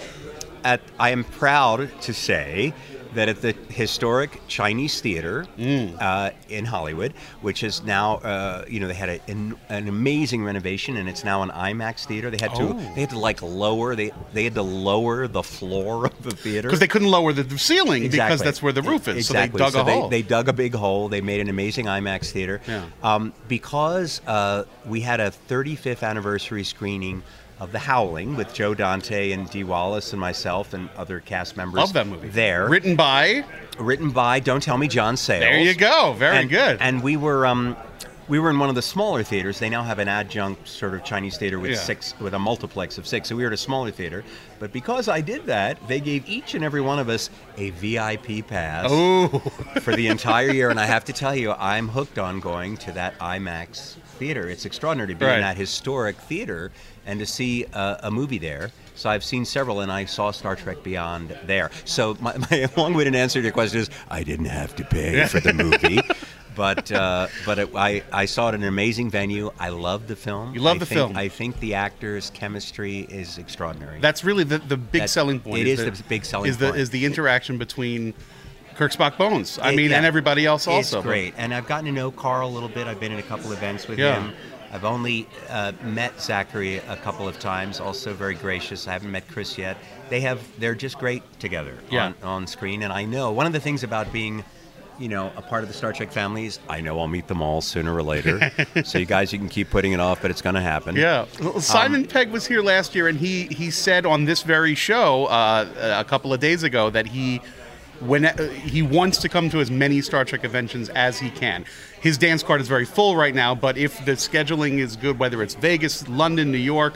at, I am proud to say that at the historic Chinese Theater
Mm.
uh, in Hollywood, which is now, uh, you know, they had a, an, an amazing renovation, and it's now an IMAX theater. They had to,
Oh.
they had to like lower, they, they had to lower the floor of the theater
because they couldn't lower the ceiling because that's where the roof is.
Exactly.
So they dug a
they,
hole.
they dug a big hole. They made an amazing IMAX theater.
Yeah.
Um, because uh, we had a 35th anniversary screening of The Howling with Joe Dante and Dee Wallace and myself and other cast members.
Love that movie.
There.
Written by.
Written by Don't Tell Me John Sayles.
There you go. Very
and,
good.
And we were um, we were in one of the smaller theaters. They now have an adjunct sort of Chinese theater with
Yeah.
six with a multiplex of six. So we were at a smaller theater. But because I did that, they gave each and every one of us a VIP pass
Oh.
for the entire year. And I have to tell you, I'm hooked on going to that IMAX theater. It's extraordinary to be
Right.
in that historic theater and to see a, a movie there. So I've seen several, and I saw Star Trek Beyond there. So my, my long-winded answer to your question is, I didn't have to pay for the movie. But uh, but it, I I saw it in an amazing venue. I love the film.
You love
I
the
think-
film.
I think the actors' chemistry is extraordinary.
That's really the, the big selling point.
it is the big selling
is the,
point.
Is the interaction between Kirk Spock Bones. I
It-
mean,
yeah.
and everybody else also.
It's great, and I've gotten to know Karl a little bit. I've been in a couple events with
Yeah.
him. I've only uh, met Zachary a couple of times. Also very gracious. I haven't met Chris yet. They have. They're just great together
Yeah.
on, on screen. And I know one of the things about being, you know, a part of the Star Trek family is I know I'll meet them all sooner or later. so you guys, you can keep putting it off, but it's going to happen.
Yeah, Well, Simon
Um,
Pegg was here last year, and he he said on this very show uh, a couple of days ago that he when uh, he wants to come to as many Star Trek conventions as he can. His dance card is very full right now, but if the scheduling is good, whether it's Vegas, London, New York,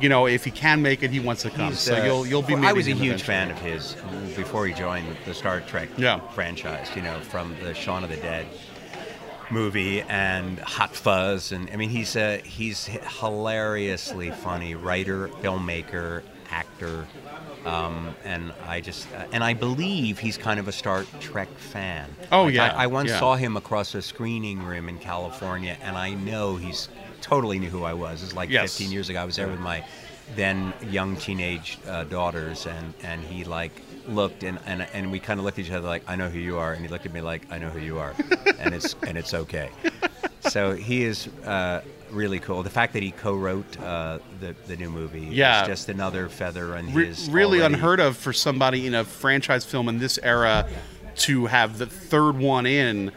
you know, if he can make it, he wants to come.
He's,
so
uh,
you'll you'll be.
well, I was a huge fan of his before he joined the Star Trek
Yeah.
franchise. You know, from the Shaun of the Dead movie and Hot Fuzz, and I mean, he's a he's hilariously funny writer, filmmaker, actor. Um, and I just uh, and I believe he's kind of a Star Trek fan.
Oh,
Like,
yeah,
I, I once
yeah.
saw him across a screening room in California, and I know he's totally knew who I was. It's like
Yes.
15 years ago. I was there with my then young teenage uh, daughters, and, and he like looked and, and and we kind of looked at each other like I know who you are, and he looked at me like I know who you are, and it's and it's okay. So he is uh, really cool. The fact that he co-wrote uh, the the new movie
Yeah.
is just another feather in
Re-
his
really
already-
unheard of for somebody in a franchise film in this era to have the third one in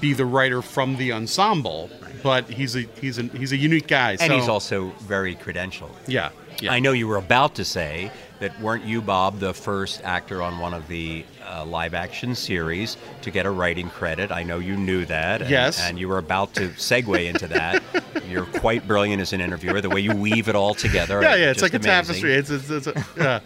be the writer from the ensemble. But he's a he's a he's a unique guy.
And
so,
he's also very credentialed.
yeah Yeah.
I know you were about to say that weren't you, Bob, the first actor on one of the uh, live action series to get a writing credit? I know you knew that. And,
Yes.
And you were about to segue into that. You're quite brilliant as an interviewer, the way you weave it all together.
Yeah, yeah, it's
just
like a tapestry. It's, it's, it's a, yeah.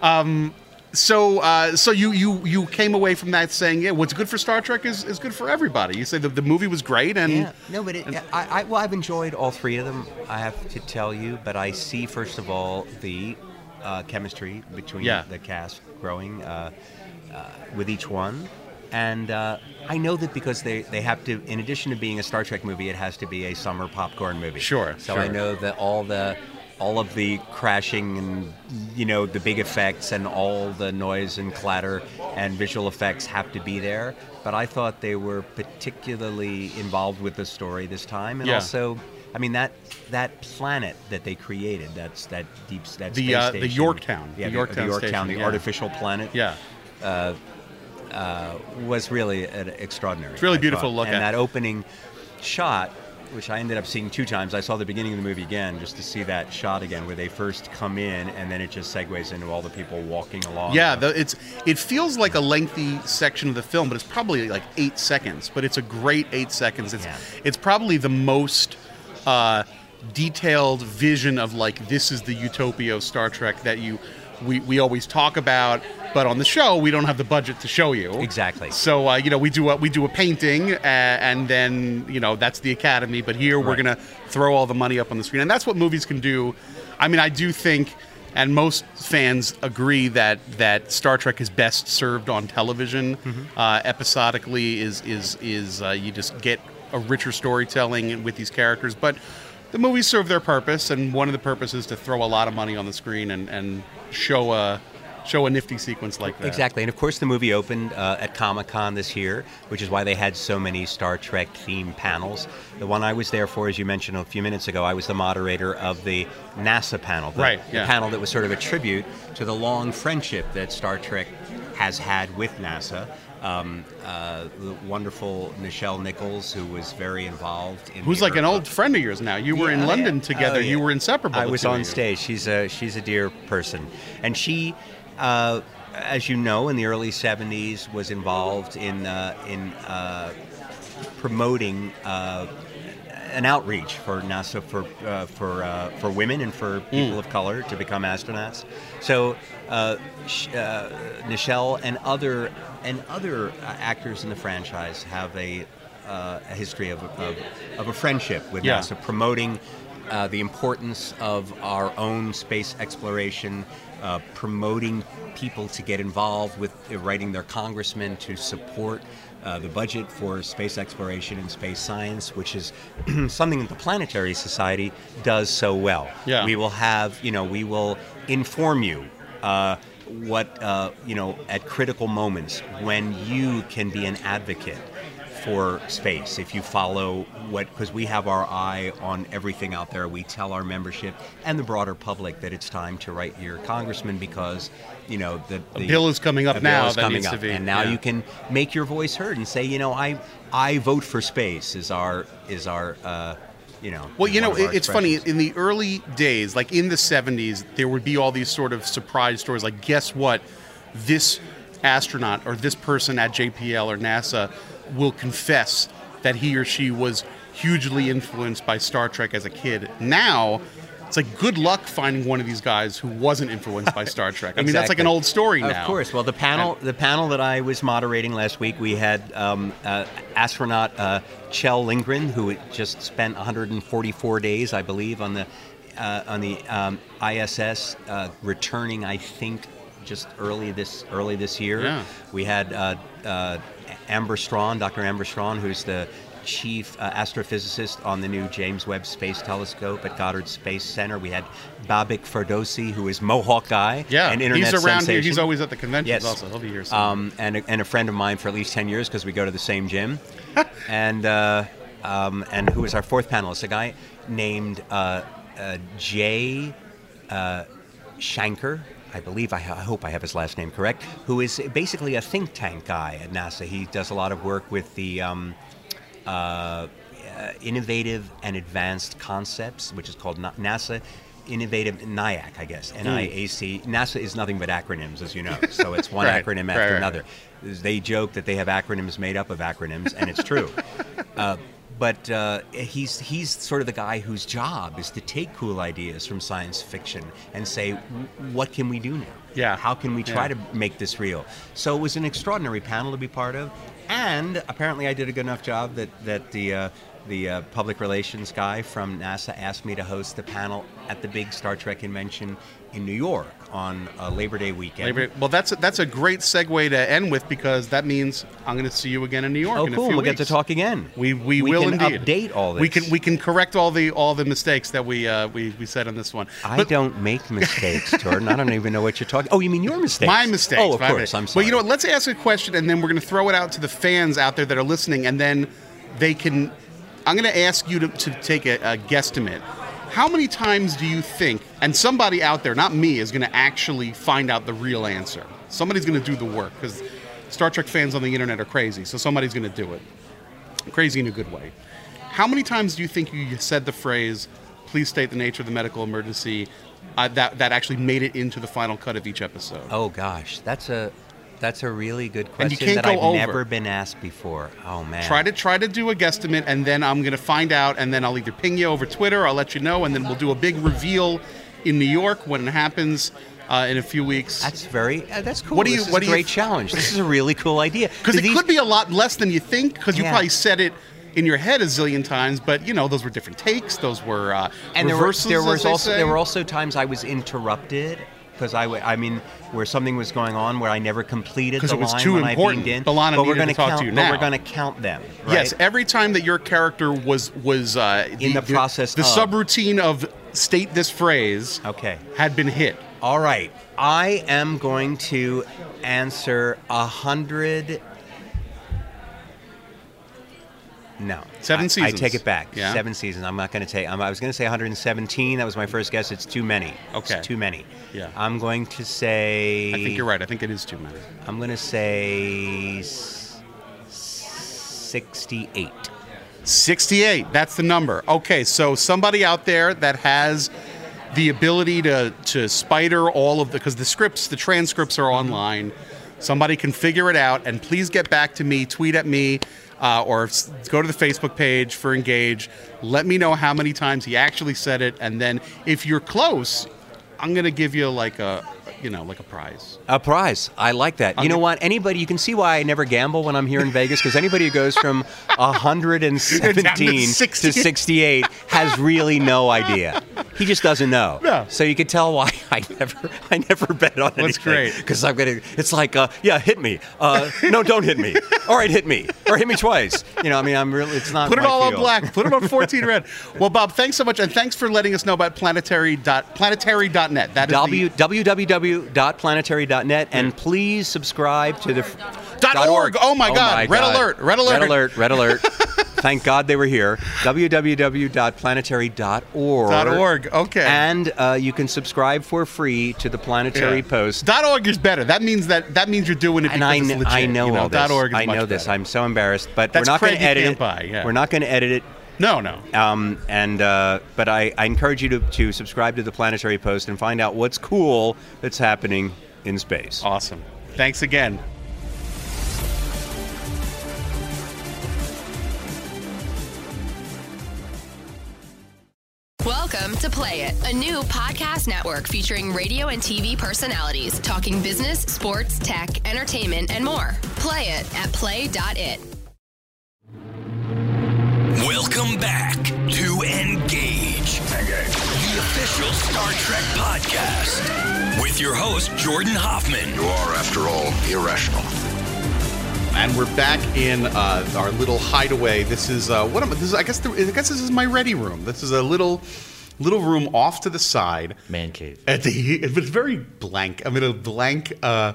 Um, so, uh, so you you you came away from that saying, yeah, what's good for Star Trek is, is good for everybody. You say the, the movie was great, and
Yeah, no, but it, I, I, well, I've enjoyed all three of them. I have to tell you, but I see first of all the uh, chemistry between
Yeah.
the cast growing uh, with each one, and uh, I know that because they they have to, in addition to being a Star Trek movie, it has to be a summer popcorn movie.
Sure,
So
sure.
I know that all the all of the crashing and you know the big effects and all the noise and clatter and visual effects have to be there but i thought they were particularly involved with the story this time and
Yeah.
also i mean that that planet that they created that's that deep that
The,
space
uh, the. Yorktown.
yeah
The
the,
Yorktown
the yorktown
station,
the
yeah.
artificial planet
yeah,
uh, was really an extraordinary.
It's really
I
beautiful look
and
at.
that opening shot, which I ended up seeing two times. I saw the beginning of the movie again just to see that shot again, where they first come in and then it just segues into all the people walking along.
yeah. The, it's it feels like a lengthy section of the film, but it's probably like eight seconds. But it's a great eight seconds. It's
Yeah.
it's probably the most. Uh, detailed vision of like this is the utopia of Star Trek that you we, we always talk about, but on the show we don't have the budget to show you.
Exactly.
So uh, you know we do a, we do a painting, uh, and then you know that's the Academy. But here we're gonna throw all the money up on the screen, and that's what movies can do. I mean, I do think, and most fans agree that that Star Trek is best served on television.
Mm-hmm.
Uh, episodically is is is uh, you just get a richer storytelling with these characters, but. The movies serve their purpose, and one of the purposes is to throw a lot of money on the screen and, and show a show a nifty sequence like that.
Exactly, and of course the movie opened uh, at Comic Con this year, which is why they had so many Star Trek themed panels. The one I was there for, as you mentioned a few minutes ago, I was the moderator of the NASA panel, the,
Right,
the panel that was sort of a tribute to the long friendship that Star Trek has had with NASA. Um, uh, the wonderful Nichelle Nichols, who was very involved in
Who's like an old friend of yours now? You were in London
yeah.
together.
Oh,
You were inseparable.
I was on stage. She's a she's a dear person, and she, uh, as you know, in the early '70s, was involved in uh, in uh, promoting. Uh, an outreach for NASA for uh, for uh, for women and for people of color to become astronauts. So uh, uh, Nichelle and other and other uh, actors in the franchise have a, uh, a history of, of, of a friendship with
Yeah.
NASA, promoting uh, the importance of our own space exploration, uh, promoting people to get involved with uh, writing their congressmen to support uh, the budget for space exploration and space science, which is something that the Planetary Society does so well.
Yeah.
We will have, you know, we will inform you. Uh, what uh, you know at critical moments when you can be an advocate for space if you follow what because we have our eye on everything out there we tell our membership and the broader public that it's time to write your congressman because you know the, the
bill is coming up now that needs to be-
and now
yeah.
you can make your voice heard and say you know i i vote for space is our is our uh, you know
Well, you know,
one of our
it- it's funny. In the early days, like in the 70s, there would be all these sort of surprise stories like, guess what? This astronaut or this person at JPL or NASA will confess that he or she was hugely influenced by Star Trek as a kid. Now, it's like good luck finding one of these guys who wasn't influenced by Star Trek. I mean, that's like an old story now.
Of course. Well, the panel, the panel that I was moderating last week, we had um, uh, astronaut uh, Kjell Lindgren, who just spent 144 days, I believe, on the uh, on the um, ISS, uh, returning, I think, just early this early this year.
Yeah.
We had uh, uh, Amber Straughn, Dr. Amber Straughn, who's the chief uh, astrophysicist on the new James Webb Space Telescope at Goddard Space Center. We had Bobak Ferdowsi, who is Mohawk guy,
Yeah,
an internet
he's around here. He's always at the conventions
Yes.
also. He'll be here soon.
Um, and, a, and a friend of mine for at least 10 years because we go to the same gym. and, uh, um, and who is our fourth panelist? A guy named uh, uh, Jay uh, Shanker. I believe, I, I hope I have his last name correct, who is basically a think tank guy at NASA. He does a lot of work with the um, uh, uh, Innovative and Advanced Concepts, which is called NASA innovative NIAC, I guess. NIAC. NASA is nothing but acronyms, as you know. So it's one
Right,
acronym
right,
after
right.
another. They joke that they have acronyms made up of acronyms, and it's true. uh, but uh, he's he's sort of the guy whose job is to take cool ideas from science fiction and say, what can we do now?
Yeah.
How can we try
Yeah.
to make this real? So it was an extraordinary panel to be part of, and apparently I did a good enough job that that the uh, the uh, public relations guy from NASA asked me to host the panel at the big Star Trek convention in New York on uh, Labor Day weekend.
Labor- Well, that's a, that's a great segue to end with because that means I'm going to see you again in New York.
Oh,
in a
cool!
few
We'll get to talk again.
We we,
We
will
can
indeed
update all this.
We can we can correct all the all the mistakes that we uh, we we said on this one.
I
But
don't make mistakes, Jordan. I don't even know what you're talking. Oh, you mean your mistakes?
My mistakes.
Oh, of course.
mistake.
I'm sorry.
Well, you know what? Let's ask a question, and then we're going to throw it out to the fans out there that are listening, and then they can. I'm going to ask you to, to take a, a guesstimate. How many times do you think, and somebody out there, not me, is going to actually find out the real answer? Somebody's going to do the work because Star Trek fans on the internet are crazy, so somebody's going to do it. Crazy in a good way. How many times do you think you said the phrase, please state the nature of the medical emergency, uh, that, that actually made it into the final cut of each episode?
Oh gosh, that's a that's a really good question that I've
over.
never been asked before. Oh man.
Try to try to do a guesstimate, and then I'm going to find out, and then I'll either ping you over Twitter, I'll let you know, and then we'll do a big reveal in New York when it happens uh, in a few weeks.
That's very. Uh, that's cool.
What do you-
This is
what
a
do you-
great challenge. This is a really cool idea.
Because it
these-
could be a lot less than you think, because you
Yeah.
probably said it in your head a zillion times, but you know those were different takes, those were uh,
and there were there
as
was also
say.
there were also times I was interrupted because I, I mean where something was going on where I never completed the
it was
line
too
when
important.
I beamed in.
B'Elanna
but we're
needed to to
count.
you
But we're going to count them. Right?
Yes, every time that your character was was uh,
In the process
the
of.
subroutine of state this phrase
Okay.
had been hit.
All right. I am going to answer a hundred. No.
Seven
I, I take it back.
Yeah.
Seven seasons. I'm not going to take. I'm, I was going to say 117. That was my first guess. It's too many.
Okay.
It's too many.
Yeah.
I'm going to say.
I think you're right. I think it is too many.
I'm going to say 68.
68. That's the number. Okay, so somebody out there that has the ability to to spider all of the because the scripts, the transcripts are online. Somebody can figure it out, and please get back to me. Tweet at me. Uh, or go to the Facebook page for Engage. Let me know how many times he actually said it, and then if you're close, I'm gonna give you like a, you know, like a prize.
A prize. I like that. You
I'm
know
g-
what? Anybody, you can see why I never gamble when I'm here in Vegas because anybody who goes from 117 to
68.
68 has really no idea. He just doesn't know.
No.
So you can tell why I never, I never bet on anything.
That's great.
Because I'm gonna. It's like, uh, yeah, hit me. Uh, no, don't hit me. All right, hit me or hit me twice. You know, I mean, I'm really. It's not.
Put it all on black. Put it on 14 red. Well, Bob, thanks so much, and thanks for letting us know about planetary dot planetary dot planetary.net. That is
W,
the,
www.planetary.net and please subscribe to the
Dot org. Oh my God. Red alert. Red alert.
Red alert. Red alert. Thank God they were here. www.planetary.org.
Org. Okay.
And uh, you can subscribe for free to the Planetary
Yeah.
Post.
Org is better. That means that that means you're doing it because
and I,
it's
kn-
legit.
I know,
you know
all this.
Org
I know this.
better.
I'm so embarrassed, but
That's
we're not going to edit it.
yeah.
We're not going to edit it.
No, no.
Um, and uh, but I, I encourage you to, to subscribe to the Planetary Post and find out what's cool that's happening in space.
Awesome. Thanks again.
Welcome to Play It, a new podcast network featuring radio and TV personalities talking business, sports, tech, entertainment, and more. Play it at play.it.
Welcome back to Engage, the official Star Trek podcast, with your host, Jordan Hoffman.
You are, after all, irrational.
And we're back in uh, our little hideaway. This is uh, what am I? This is, I guess. The, I guess this is my ready room. This is a little, little room off to the side.
Man cave.
At the, it's very blank. I'm in a blank uh,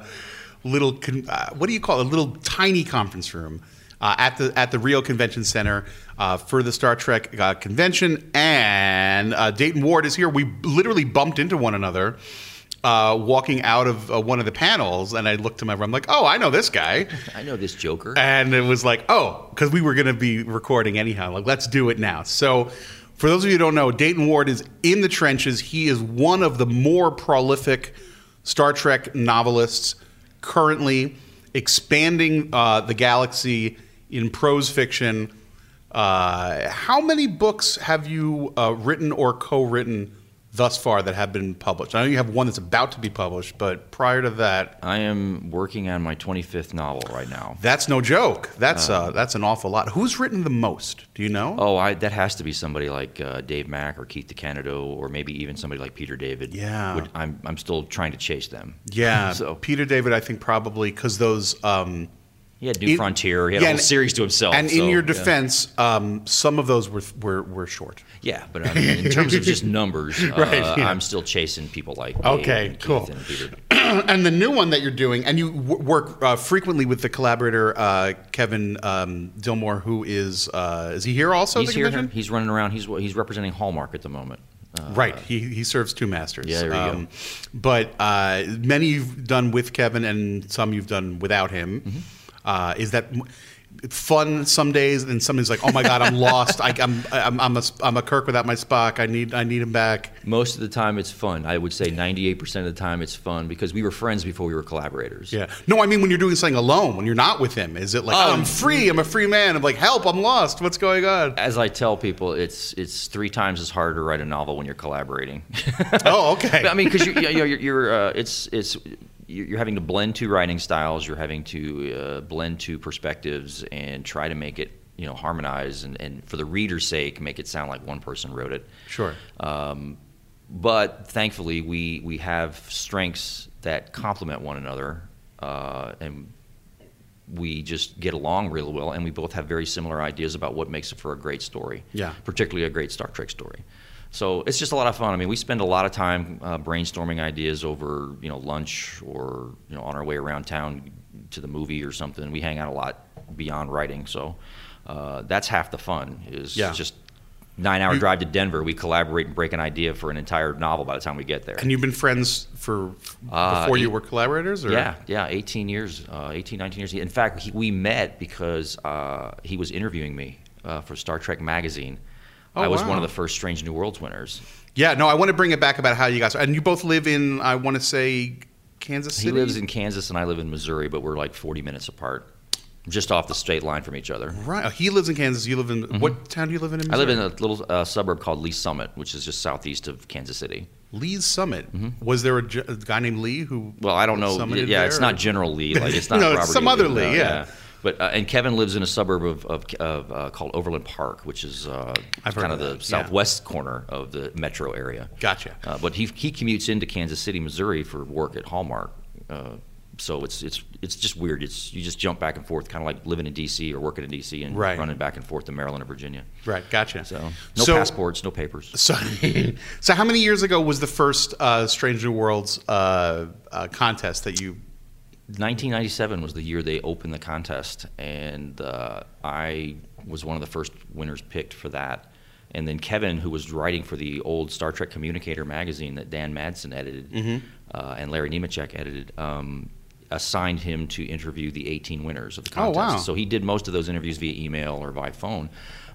little. Con, uh, what do you call it? A little tiny conference room uh, at the at the Rio Convention Center uh, for the Star Trek uh, convention. And uh, Dayton Ward is here. We literally bumped into one another. Uh, walking out of uh, one of the panels, and I looked to my right. I'm like, "Oh, I know this guy."
I know this Joker.
And it was like, oh, because we were going to be recording anyhow. Like, let's do it now. So For those of you who don't know, Dayton Ward is in the trenches. He is one of the more prolific Star Trek novelists currently, expanding uh, the galaxy in prose fiction. Uh, how many books have you uh, written or co-written thus far that have been published? I know you have one that's about to be published, but prior to that,
I am working on my 25th novel right now.
that's no joke. That's uh, that's an awful lot. Who's written the most? Do you know?
Oh, I, that has to be somebody like uh, Dave Mack or Keith DeCandido or maybe even somebody like Peter David.
Yeah.
Would- I'm, I'm still trying to chase them.
Yeah,
so
Peter David, I think probably because those. Um,
he had New
in-
Frontier. He had
yeah,
a whole
and-
series to himself.
And
so,
in your
yeah.
defense, um, some of those were were, were short.
Yeah, but I mean, in terms of just numbers, uh,
Right, yeah.
I'm still chasing people like Dave
Okay,
and
cool.
and
and the new one that you're doing, and you w- work uh, frequently with the collaborator uh, Kevin um, Dilmore, who is uh, is he here also?
he's here.
convention?
He's running around. He's he's representing Hallmark at the moment. Uh,
Right, he, he serves two masters.
Yeah, there you go.
But uh, many you've done with Kevin, and some you've done without him.
Mm-hmm.
Uh, is that fun some days, and some days like, oh my god, I'm lost. I, I'm, I'm I'm a I'm a Kirk without my Spock. I need I need him back.
Most of the time, it's fun. I would say 98% of the time, it's fun because we were friends before we were collaborators.
Yeah. No, I mean when you're doing something alone, when you're not with him, is it like, oh,
Um,
I'm free, I'm a free man. I'm like, help, I'm lost. What's going on?
As I tell people, it's it's three times as hard to write a novel when you're collaborating.
Oh, okay.
I mean, because you, you know, you're, you're uh, it's it's you're having to blend two writing styles. You're having to uh, blend two perspectives and try to make it you know harmonize and, and for the reader's sake, make it sound like one person wrote it.
Sure.
Um, but thankfully, we we have strengths that complement one another, uh, and we just get along really well. And we both have very similar ideas about what makes it for a great story.
Yeah.
particularly a great Star Trek story. So it's just a lot of fun. I mean, we spend a lot of time uh, brainstorming ideas over you know lunch or you know on our way around town to the movie or something. We hang out a lot beyond writing, so uh, that's half the fun. Is
Yeah.
just nine hour drive to Denver. We collaborate and break an idea for an entire novel by the time we get there.
And you've been friends for
Uh,
before you were collaborators? Or?
Yeah, yeah, 18 years, uh, 18, 19 years. In fact, he, we met because uh, he was interviewing me uh, for Star Trek magazine.
Oh,
I was
wow.
one of the first Strange New Worlds winners.
Yeah, no, I want to bring it back about how you guys and you both live in I want to say Kansas City.
He lives in Kansas and I live in Missouri, but we're like 40 minutes apart, just off the state line from each other.
Right. Oh, he lives in Kansas. You live in what town do you live in? in
Mm-hmm. I live in a little uh, suburb called Lee Summit, which is just southeast of Kansas City.
Lee's Summit. Was there a, a guy named Lee who?
Mm-hmm. Well, I don't know.
summited
Yeah,
there,
it's
or-
not General Lee. Like it's not
No, it's
Robert
some
E.
other
no,
Lee, yeah.
But uh, and Kevin lives in a suburb of, of, of uh, called Overland Park, which is uh, kind
of
of
that,
the
yeah.
southwest corner of the metro area.
Gotcha.
Uh, but he he commutes into Kansas City, Missouri, for work at Hallmark. Uh, so it's it's it's just weird. It's you just jump back and forth, kind of like living in D.C. or working in D.C. and
Right.
running back and forth to Maryland or Virginia.
Right. Gotcha.
So no
So-
passports, no papers.
So, so how many years ago was the first uh, Strange New Worlds uh, uh, contest that you?
1997 was the year they opened the contest, and uh, I was one of the first winners picked for that. And then Kevin, who was writing for the old Star Trek Communicator magazine that Dan Madsen edited
Mhm.
uh, and Larry Nemecek edited, um, assigned him to interview the 18 winners of the
Oh,
contest.
wow.
So he did most of those interviews via email or via phone.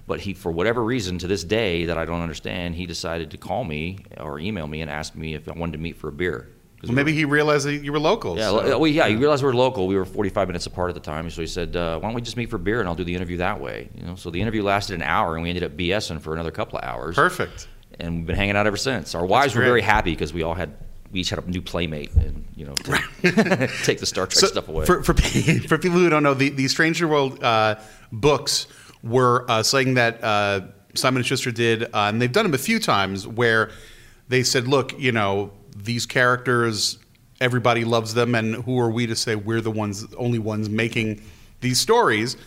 But he, for whatever reason, to this day that I don't understand, he decided to call me or email me and ask me if I wanted to meet for a beer.
Well,
we were-
maybe he realized that you were local.
yeah,
so-
well, yeah. He realized we were local. We were 45 minutes apart at the time, so he said, uh, "Why don't we just meet for beer and I'll do the interview that way?" You know, so the interview lasted an hour, and we ended up BSing for another couple of hours.
Perfect.
And we've been hanging out ever since. Our wives were very happy because we all had we each had a new playmate, and you know, to take the Star Trek
So,
stuff away.
For, for, for people who don't know, the, the Stranger World uh, books were uh, something that uh, Simon & Schuster did, uh, and they've done them a few times, where they said, look, you know, these characters, everybody loves them, and who are we to say we're the ones, only ones making these stories?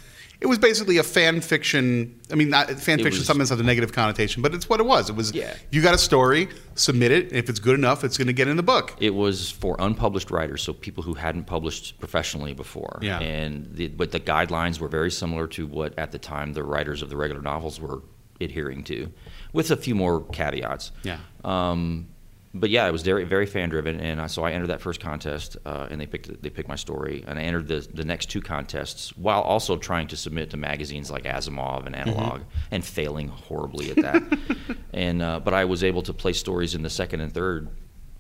It was basically a fan fiction. I mean, not, fan
It
fiction sometimes has a negative connotation, but it's what it was. It was,
Yeah.
you got a story, submit it, and if it's good enough, it's going to get in the book.
It was for unpublished writers, so people who hadn't published professionally before.
Yeah.
And the, but the guidelines were very similar to what at the time the writers of the regular novels were adhering to, with a few more caveats.
Yeah.
Um, but yeah, it was very very fan driven, and I, so I entered that first contest, uh, and they picked they picked my story, and I entered the the next two contests while also trying to submit to magazines like Asimov and Analog, and failing horribly at that. and uh, but I was able to place stories in the second and third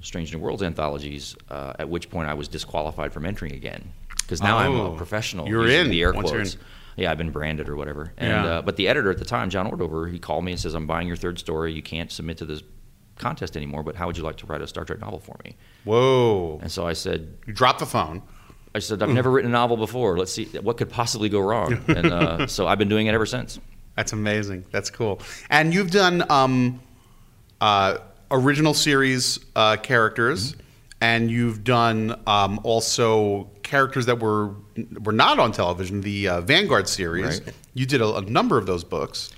Strange New Worlds anthologies, uh, at which point I was disqualified from entering again because now I'm
Oh,
a professional.
you're in
the air quotes. Yeah, I've been branded or whatever. And
Yeah.
uh, but the editor at the time, John Ordover, he called me and says, "I'm buying your third story. You can't submit to this contest anymore. But how would you like to write a Star Trek novel for me?"
Whoa.
And so I said,
You dropped the phone.
"I said I've never written a novel before. Let's see what could possibly go wrong." and uh, so I've been doing it ever since.
That's amazing. That's cool. And you've done um, uh, original series uh, characters,
Mm-hmm.
and you've done um, also characters that were were not on television. The uh, Vanguard series.
Right.
You did a, a number of those books.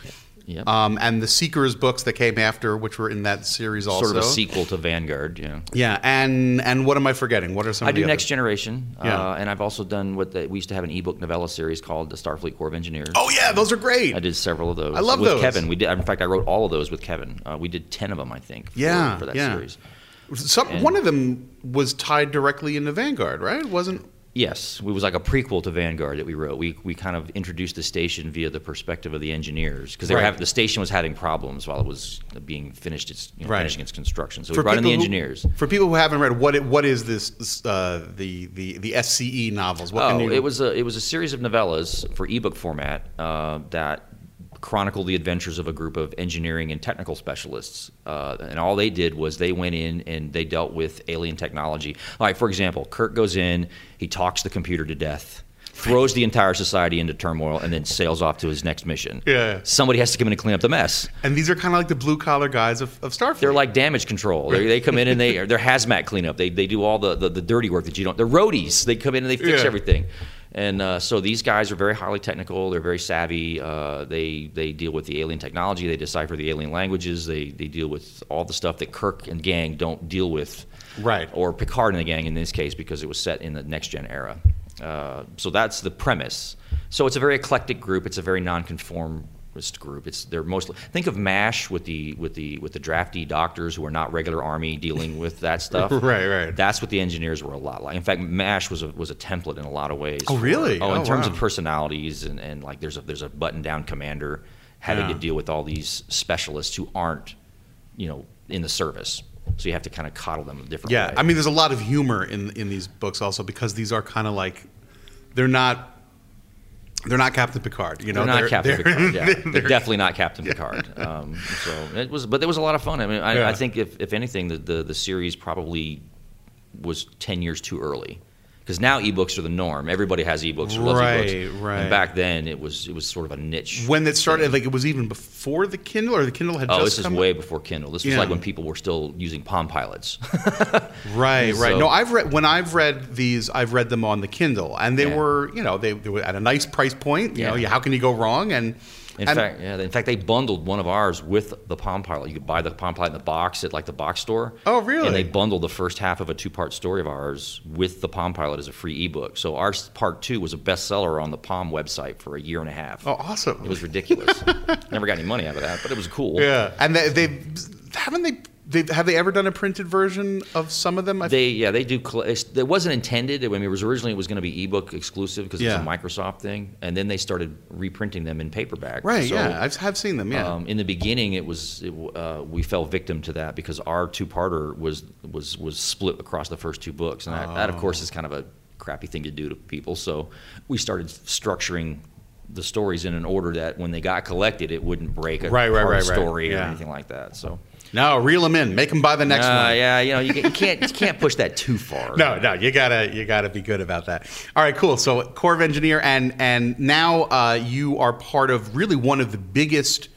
Yep.
Um, and the Seekers books that came after, which were in that series also.
Sort of a sequel to Vanguard. Yeah.
Yeah, and and what am I forgetting? What are some?
I
of the
do
other-
Next Generation,
Yeah.
uh, and I've also done what the, we used to have an ebook novella series called the Starfleet Corps of Engineers.
Oh yeah, those are great.
I did several of those.
I love
with
those.
Kevin. We did. In fact, I wrote all of those with Kevin. Uh, we did ten of them, I think. For,
Yeah,
for that
yeah.
series.
Some,
And-
one of them was tied directly into Vanguard, right? Wasn't
Yes, it was like a prequel to Vanguard that we wrote. We we kind of introduced the station via the perspective of the engineers because they were
Right.
having, the station was having problems while it was being finished its you know,
Right.
finishing its construction. So we brought in the
people who-
engineers.
for people who haven't read, what it, what is this? Uh, the the the SCE novels. What
oh,
can you?
it was a it was a series of novellas for ebook format uh, that chronicled the adventures of a group of engineering and technical specialists. Uh, and all they did was they went in and they dealt with alien technology. Like for example, Kirk goes in, he talks the computer to death. Throws the entire society into turmoil and then sails off to his next mission.
Yeah.
Somebody has to come in and clean up the mess.
and these are kind of like the blue collar guys of, of Starfleet.
They're like damage control. They, they come in and they they're hazmat cleanup. They, they do all the, the, the dirty work that you don't. They're roadies. They come in and they fix
Yeah.
everything. And uh, so these guys are very highly technical. They're very savvy. Uh, they they deal with the alien technology. They decipher the alien languages. They they deal with all the stuff that Kirk and gang don't deal with.
Right.
Or Picard and the gang in this case because it was set in the next gen era. Uh, so that's the premise. So it's a very eclectic group. It's a very nonconformist group. It's they're mostly think of Mash with the with the with the drafty doctors who are not regular army dealing with that stuff.
Right, right.
That's what the engineers were a lot like. In fact, Mash was a was a template in a lot of ways.
Oh,
for-
really?
Oh, in
Oh,
terms
wow.
of personalities and, and like there's a there's a button down commander having
Yeah.
to deal with all these specialists who aren't, you know, in the service. So you have to kind of coddle them a different
yeah.
way.
I mean, there's a lot of humor in in these books also because these are kind of like they're not they're not Captain Picard. You know,
they're not Captain
they're-
Picard. Yeah, they're,
they're-
definitely not Captain Picard. Um, so it was, but it was a lot of fun. I mean, I,
Yeah.
I think if, if anything, the, the the series probably was ten years too early. Because now ebooks are the norm. Everybody has ebooks or loves
Right,
ebooks.
right.
And back then, it was it was sort of a niche.
when it started, like it was even before the Kindle, or the Kindle had
Oh, this is way before Kindle. This was
Yeah.
like when people were still using Palm Pilots.
Right, right. No, I've read when I've read these, I've read them on the Kindle, and they
Yeah.
were, you know, they, they were at a nice price point. You
Yeah.
know, yeah, how can you go wrong? And
In
and-
fact, yeah. In fact, they bundled one of ours with the Palm Pilot. You could buy the Palm Pilot in the box at like the box store.
Oh, really?
And they bundled the first half of a two-part story of ours with the Palm Pilot as a free ebook. So our part two was a bestseller on the Palm website for a year and a half.
oh, awesome.
It was ridiculous. Never got any money out of that, but it was cool.
yeah, and they, they haven't they. They, have they ever done a printed version of some of them? I
They yeah they do. It wasn't intended. I mean, it was originally it was going to be ebook exclusive because
Yeah.
it's a Microsoft thing, and then they started reprinting them in paperback.
right,
So,
yeah, I've have seen them. Yeah,
Um, in the beginning, it was it, uh, we fell victim to that because our two-parter was was was split across the first two books, and that, that of course is kind of a crappy thing to do to people. So we started structuring the stories in an order that when they got collected, it wouldn't break a
Right, right, right,
of
right.
story or
Yeah.
anything like that. So.
no, reel them in, make them buy the next
Uh,
one.
yeah, you know, you, you can't you can't push that too far.
No, no, you gotta you gotta be good about that. All right, cool. So Corps of Engineer, and and now uh, you are part of really one of the biggest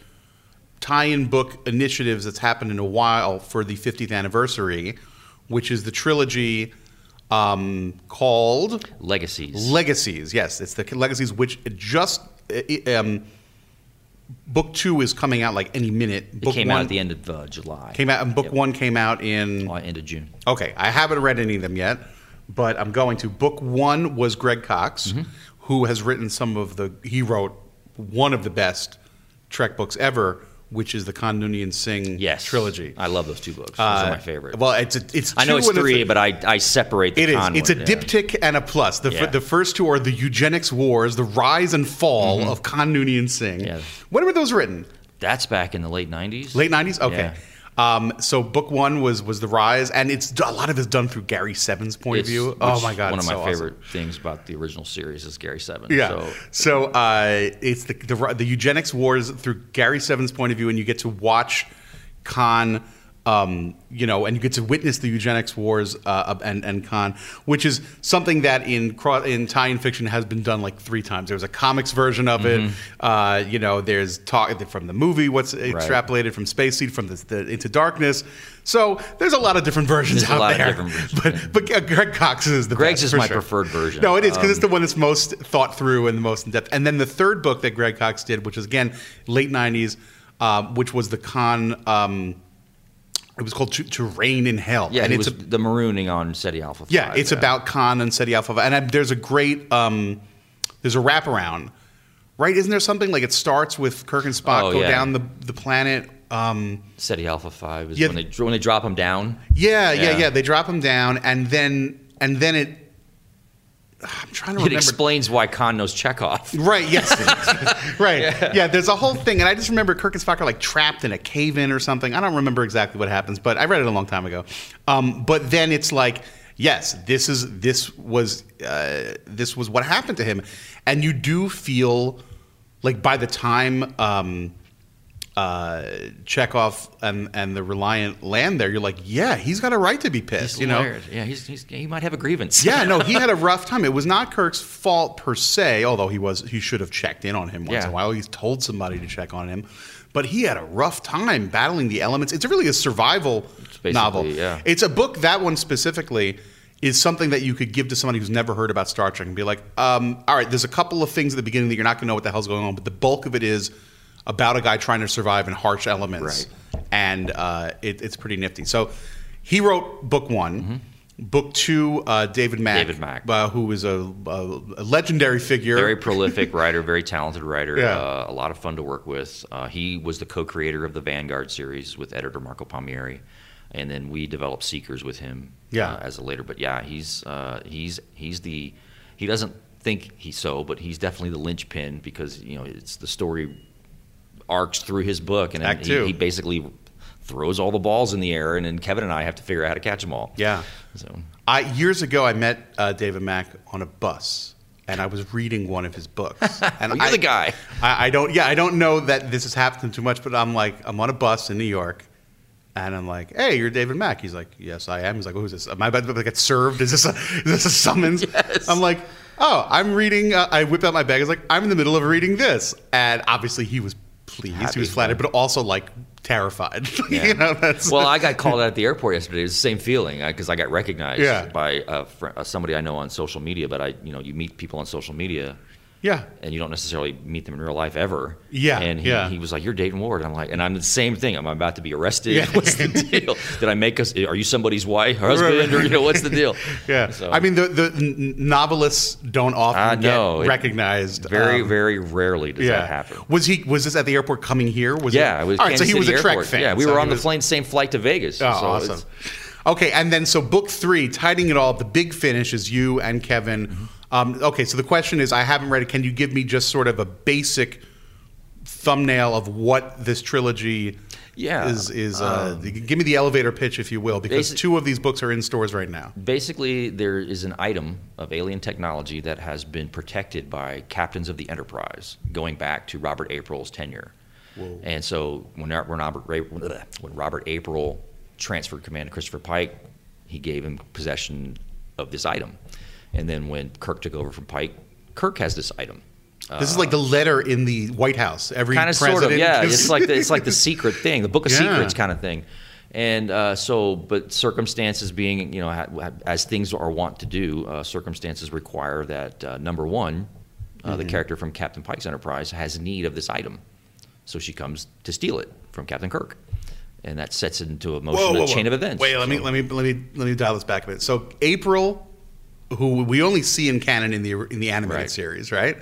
tie-in book initiatives that's happened in a while for the 50th anniversary, which is the trilogy um, called
Legacies.
Legacies. Yes, it's the Legacies, which just um, book two is coming out like any minute.
it
Book
came
one
out at the end of uh, July.
came out, and book
Yep.
one came out in
Uh, end of June.
Okay, I haven't read any of them yet, but I'm going to. Book one was Greg Cox,
Mm-hmm.
who has written some of the. He wrote one of the best Trek books ever, which is the Khan Noonien Singh
Yes.
trilogy.
I love those two books. Those
Uh,
are my favorite.
Well, it's a, it's
I know it's
a
three, but I, I separate the
It is. It's a
one, yeah.
diptych and a plus. The, f- the first two are the eugenics wars, the rise and fall of Khan Noonien Singh.
Mm-hmm. Yeah.
When were those written?
That's back in the late 90s.
Late nineties. Okay.
Yeah.
Um, so book one was was the rise, and it's a lot of it's done through Gary Seven's point
It's-
of view. Oh my god!
One of my
so awesome.
favorite things about the original series is Gary Seven.
Yeah.
So,
So, uh, it's the, the the eugenics wars through Gary Seven's point of view, and you get to watch Khan. Um, you know, and you get to witness the eugenics wars uh, and and Khan, which is something that in in tie-in fiction has been done like three times. There was a comics version of it.
Mm-hmm.
Uh, you know, there's talk from the movie, what's extrapolated from Space Seed, from the, the Into Darkness. So there's a lot of different versions
There's
out there.
versions,
but but Greg Cox is the
Greg's
best,
is my
sure.
preferred version.
No, it is because it's
Um,
the one that's most thought through and the most in depth. And then the third book that Greg Cox did, which is again late '90s, um, which was the Khan. Um, it was called to, to Reign in Hell.
yeah,
and
it
it's
was
a,
the marooning on Ceti Alpha. 5,
yeah, it's
yeah.
about Khan and Ceti Alpha. 5. And I, there's a great um, there's a wraparound, right? Isn't there something like it starts with Kirk and Spock
Oh,
go
yeah.
down the the planet? Um,
Ceti Alpha Five is
Yeah.
when they when they drop them down.
yeah, yeah,
Yeah.
yeah, They drop them down, and then and then it. I'm trying to
It
remember.
It explains why Khan knows Chekhov.
Right. Yes. right. Yeah. There's a whole thing, and I just remember Kirk and Spock are like trapped in a cave in or something. I don't remember exactly what happens, but I read it a long time ago. Um, but then it's like, yes, this is this was uh, this was what happened to him, and you do feel like by the time. Um, uh, Chekhov and and the Reliant land there, you're like, yeah, he's got a right to be pissed,
He's
you know.
layered. Yeah, he's, he's he might have a grievance.
Yeah, no, he had a rough time. It was not Kirk's fault per se, although he was he should have checked in on him once
Yeah.
in a while. He's told somebody to check on him. But he had a rough time battling the elements. It's really a survival novel.
yeah.
It's a book that one specifically is something that you could give to somebody who's never heard about Star Trek and be like, um, all right, there's a couple of things at the beginning that you're not going to know what the hell's going on, but the bulk of it is about a guy trying to survive in harsh elements. And uh, it, it's pretty nifty. So he wrote book one. Book two, uh, David Mack,
Mm-hmm. David Mack.
uh, who is a, a, a legendary figure.
Very prolific writer, very talented writer.
Yeah.
Uh, a lot of fun to work with. Uh, he was the co-creator of the Vanguard series with editor Marco Palmieri, and then we developed Seekers with him.
Yeah.
uh, as a later, but yeah, he's uh, he's he's the he doesn't think he's so, but he's definitely the linchpin because you know it's the story arcs through his book, and
Act
he, he basically throws all the balls in the air, and then Kevin and I have to figure out how to catch them all.
Yeah.
So
I, years ago, I met uh, David Mack on a bus, and I was reading one of his books. And
You're
I,
the guy.
I, I don't. Yeah, I don't know that this has happened too much, but I'm like, I'm on a bus in New York, and I'm like, "Hey, you're David Mack." He's like, "Yes, I am." He's like, "Who's this? Am I about to get served? Is this a is this a summons?"
Yes.
I'm like, "Oh, I'm reading." Uh, I whip out my bag. I was like, "I'm in the middle of reading this," and obviously he was pleased.
Happy
he was flattered, but also like terrified.
Yeah.
you know, that's
well, I got called out at the airport yesterday. It was the same feeling because I got recognized
Yeah.
by uh, fr- uh, somebody I know on social media. But I, you know, you meet people on social media,
yeah.
and you don't necessarily meet them in real life ever.
Yeah,
And he,
yeah.
he was like, "You're Dayton Ward." And I'm like, and I'm the same thing. I'm about to be arrested.
Yeah.
What's the deal? Did I make us? Are you somebody's wife, husband, or you know, what's the deal?
Yeah,
So-
I mean the the novelists don't often
I
get
know. It-
recognized.
Very,
um,
very rarely does
yeah.
that happen.
Was he? Was this at the airport coming here? Was
yeah,
it,
was.
all right.
Kansas
so he was a
City
Trek
Airport.
fan.
Yeah, we
so
were on the plane, same flight to Vegas.
Oh,
so
awesome. Okay, and then so book three, tidying it all up. The big finish is you and Kevin.
Mm-hmm.
Um, okay, so the question is, I haven't read it. Can you give me just sort of a basic thumbnail of what this trilogy?
Yeah,
is is uh,
um,
give me the elevator pitch, if you will, because two of these books are in stores right now.
Basically, there is an item of alien technology that has been protected by captains of the Enterprise going back to Robert April's tenure. And so when, when, Robert, when Robert April transferred command to Christopher Pike, he gave him possession of this item. And then when Kirk took over from Pike, Kirk has this item.
This is like the letter in the White House. Every
kind of sort of yeah it's like the, it's like the secret thing the book of
Yeah.
secrets kind of thing and uh, so but circumstances being you know ha- as things are wont to do uh, circumstances require that uh, number one uh, the
Mhm.
character from captain pike's enterprise has need of this item so she comes to steal it from captain kirk and that sets it into a motion
Whoa, whoa,
a
whoa.
chain of events
Wait, let me let me let me let me dial this back a bit. So April, who we only see in canon in the in the animated
Right.
series, right?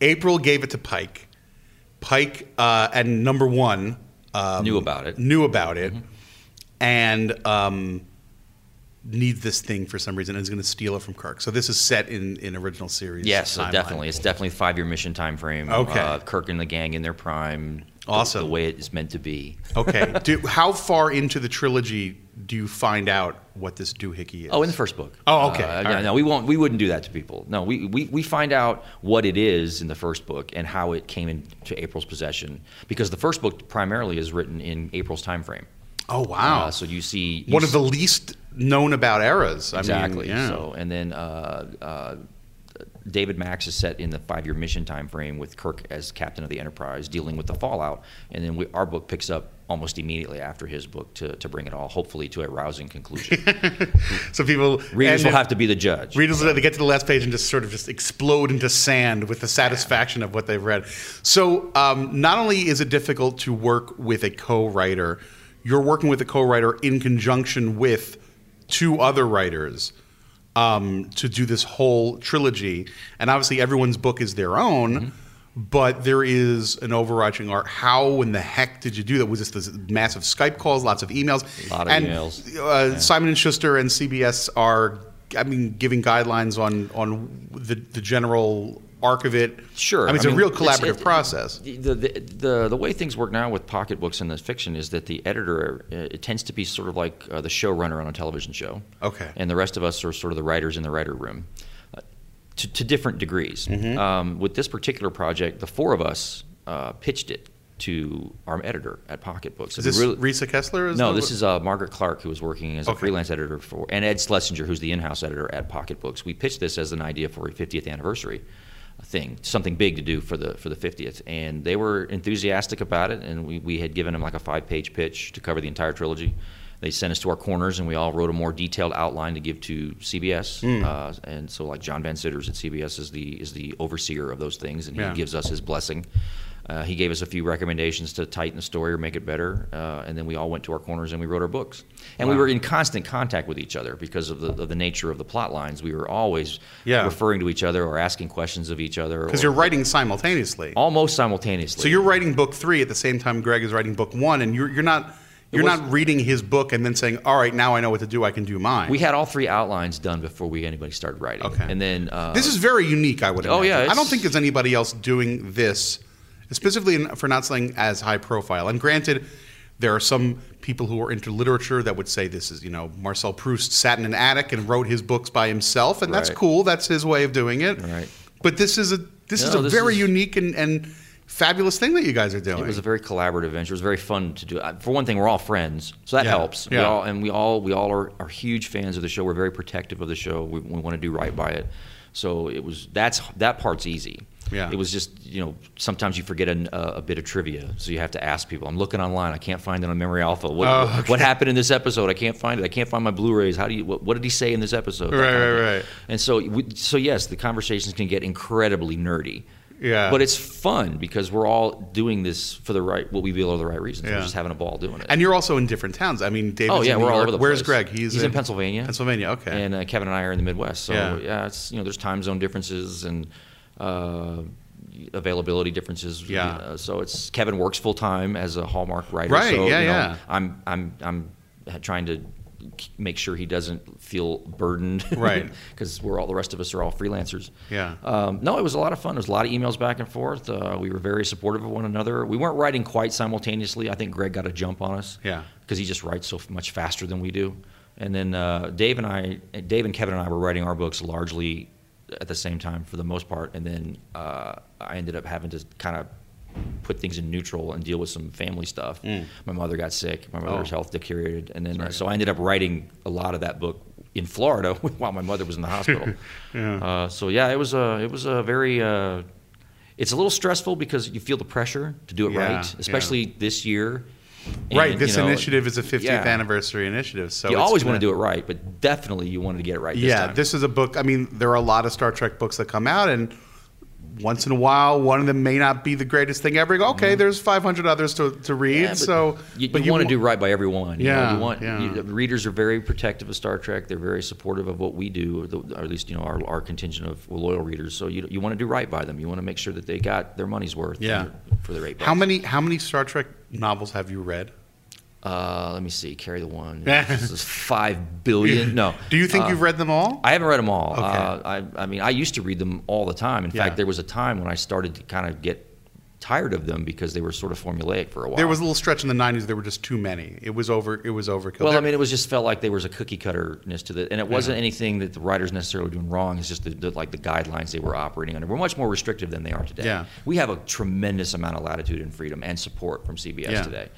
April gave it to Pike. Pike uh, and number one um,
Knew about it.
Knew about it, and um, needs this thing for some reason and is going to steal it from Kirk. So this is set in in original series.
Yes, so definitely. It's definitely five year mission time frame.
Okay.
Uh, Kirk and the gang in their prime. the-
Awesome.
The, way it is meant to be.
Okay. do, how far into the trilogy do you find out what this doohickey is?
Oh, in the first book.
Oh, okay.
Uh, no,
right.
no, we won't. We wouldn't do that to people. No, we, we we find out what it is in the first book and how it came into April's possession because the first book primarily is written in April's time frame.
Oh wow!
Uh, so you see you
one of the least known about eras. I
exactly.
Mean, yeah.
So and then uh, uh, David Mack's is set in the five-year mission time frame with Kirk as captain of the Enterprise, dealing with the fallout, and then we, our book picks up almost immediately after his book to, to bring it all, hopefully, to a rousing conclusion.
so people
Readers will have to be the judge.
Readers will they get to the last page and just sort of just explode into sand with the satisfaction of what they've read. So um, not only is it difficult to work with a co-writer, you're working with a co-writer in conjunction with two other writers um, to do this whole trilogy. And obviously, everyone's book is their own.
Mm-hmm.
But there is an overarching art. How in the heck did you do that? Was this, this massive Skype calls, lots of emails?
A lot of
and,
emails.
Uh, Simon and Schuster and CBS are, I mean, giving guidelines on on the the general arc of it.
Sure.
I mean, it's a real collaborative
it-
process.
The, the, the, the way things work now with pocketbooks and the fiction is that the editor uh, it tends to be sort of like uh, the showrunner on a television show.
Okay.
And the rest of us are sort of the writers in the writer room. To, to different degrees.
Mm-hmm.
Um, with this particular project, the four of us uh, pitched it to our editor at Pocketbooks.
Is this
really-
Risa Kessler?
No, this is uh, Margaret Clark, who was working as a freelance editor for, and Ed Schlesinger, who's the in-house editor at Pocketbooks. We pitched this as an idea for a 50th anniversary thing, something big to do for the for the 50th, and they were enthusiastic about it. And we, we had given them like a five-page pitch to cover the entire trilogy. They sent us to our corners, and we all wrote a more detailed outline to give to CBS.
Hmm.
Uh, and so, like John Van Citters at CBS is the is the overseer of those things, and he
Yeah.
gives us his blessing. Uh, he gave us a few recommendations to tighten the story or make it better, uh, and then we all went to our corners and we wrote our books. And we were in constant contact with each other because of the, of the nature of the plot lines. We were always
Yeah.
referring to each other or asking questions of each other.
Because you're writing simultaneously.
almost simultaneously.
So you're writing book three at the same time Greg is writing book one, and you're you're not you're
was-
not reading his book and then saying, "All right, now I know what to do. I can do mine."
we had all three outlines done before we anybody started writing.
Okay.
And then uh,
this is very unique. I would.
Oh, yeah,
I don't think there's anybody else doing this, specifically for not something as high profile. And granted, there are some people who are into literature that would say this is, you know, Marcel Proust sat in an attic and wrote his books by himself, and that's cool. That's his way of doing it.
Right.
But this is a this is a
this
very
is-
unique and, and fabulous thing that you guys are doing.
It was a very collaborative venture. It was very fun to do. For one thing, we're all friends, so that
Yeah,
helps. We
yeah.
all, and we all we all are, are huge fans of the show. We're very protective of the show. We, we want to do right by it. So it was that's that part's easy.
Yeah.
It was just you know sometimes you forget an, uh, a bit of trivia, so you have to ask people. I'm looking online. I can't find it on Memory Alpha. What,
Oh, okay.
what happened in this episode? I can't find it. I can't find my Blu-rays. How do you? What, what did he say in this episode?
Right, right, right.
And so we, so yes, the conversations can get incredibly nerdy.
Yeah.
But it's fun because we're all doing this for the right, what we feel are the right reasons.
Yeah.
We're just having a ball doing it.
and you're also in different towns. I mean, David's
oh yeah,
in
we're all over the
Where's
place.
Greg? He's,
He's in, Pennsylvania.
Pennsylvania. Okay.
And uh, Kevin and I are in the Midwest. So
Yeah.
yeah, it's you know there's time zone differences and uh, availability differences.
Yeah.
Uh, so it's Kevin works full time as a Hallmark writer.
Right,
So,
yeah,
you know,
yeah.
I'm I'm I'm trying to make sure he doesn't feel burdened.
Right.
Because we're all the rest of us are all freelancers.
Yeah.
Um, no, it was a lot of fun. There was a lot of emails back and forth. Uh, we were very supportive of one another. We weren't writing quite simultaneously. I think Greg got a jump on us.
Yeah.
Because he just writes so much faster than we do. And then uh, Dave and I, Dave and Kevin and I were writing our books largely at the same time for the most part. And then uh, I ended up having to kind of put things in neutral and deal with some family stuff. My mother got sick. My mother's
Oh.
health deteriorated, and then so I ended up writing a lot of that book in Florida while my mother was in the hospital. uh, so yeah, it was a it was a very. Uh, it's a little stressful because you feel the pressure to do it
Yeah,
right, especially this year.
right. This
you know,
initiative is a 50th
yeah.
anniversary initiative. So
you always want to
gonna-
do it right, but definitely you wanted to get it right. This
yeah,
time.
this is a book. I mean, there are a lot of Star Trek books that come out, and once in a while, one of them may not be the greatest thing ever. You go, Okay, there's 500 others to, to read.
Mm-hmm. Yeah, but
so,
you,
but
you want to do right by everyone. you know,
Yeah,
you want
yeah.
you- readers are very protective of Star Trek. They're very supportive of what we do, or, the, or at least you know our, our contingent of loyal readers. So you you want to do right by them. You want to make sure that they got their money's worth.
Yeah.
for, their eight.
How many how many Star Trek novels have you read?
Uh, let me see. Carry the one. this is five billion. No.
Do you think
Uh,
you've read them all?
I haven't read them all.
Okay.
Uh, I, I mean, I used to read them all the time. In
Yeah.
fact, there was a time when I started to kind of get tired of them because they were sort of formulaic for a while.
There was a little stretch in the 90s. There were just too many. It was over. It was overkill.
Well, I mean, it was just felt like there was a cookie cutterness to it, and it wasn't anything that the writers necessarily were doing wrong. It's just the, the, like the guidelines they were operating under were much more restrictive than they are today.
Yeah.
we have a tremendous amount of latitude and freedom and support from CBS
Yeah.
today.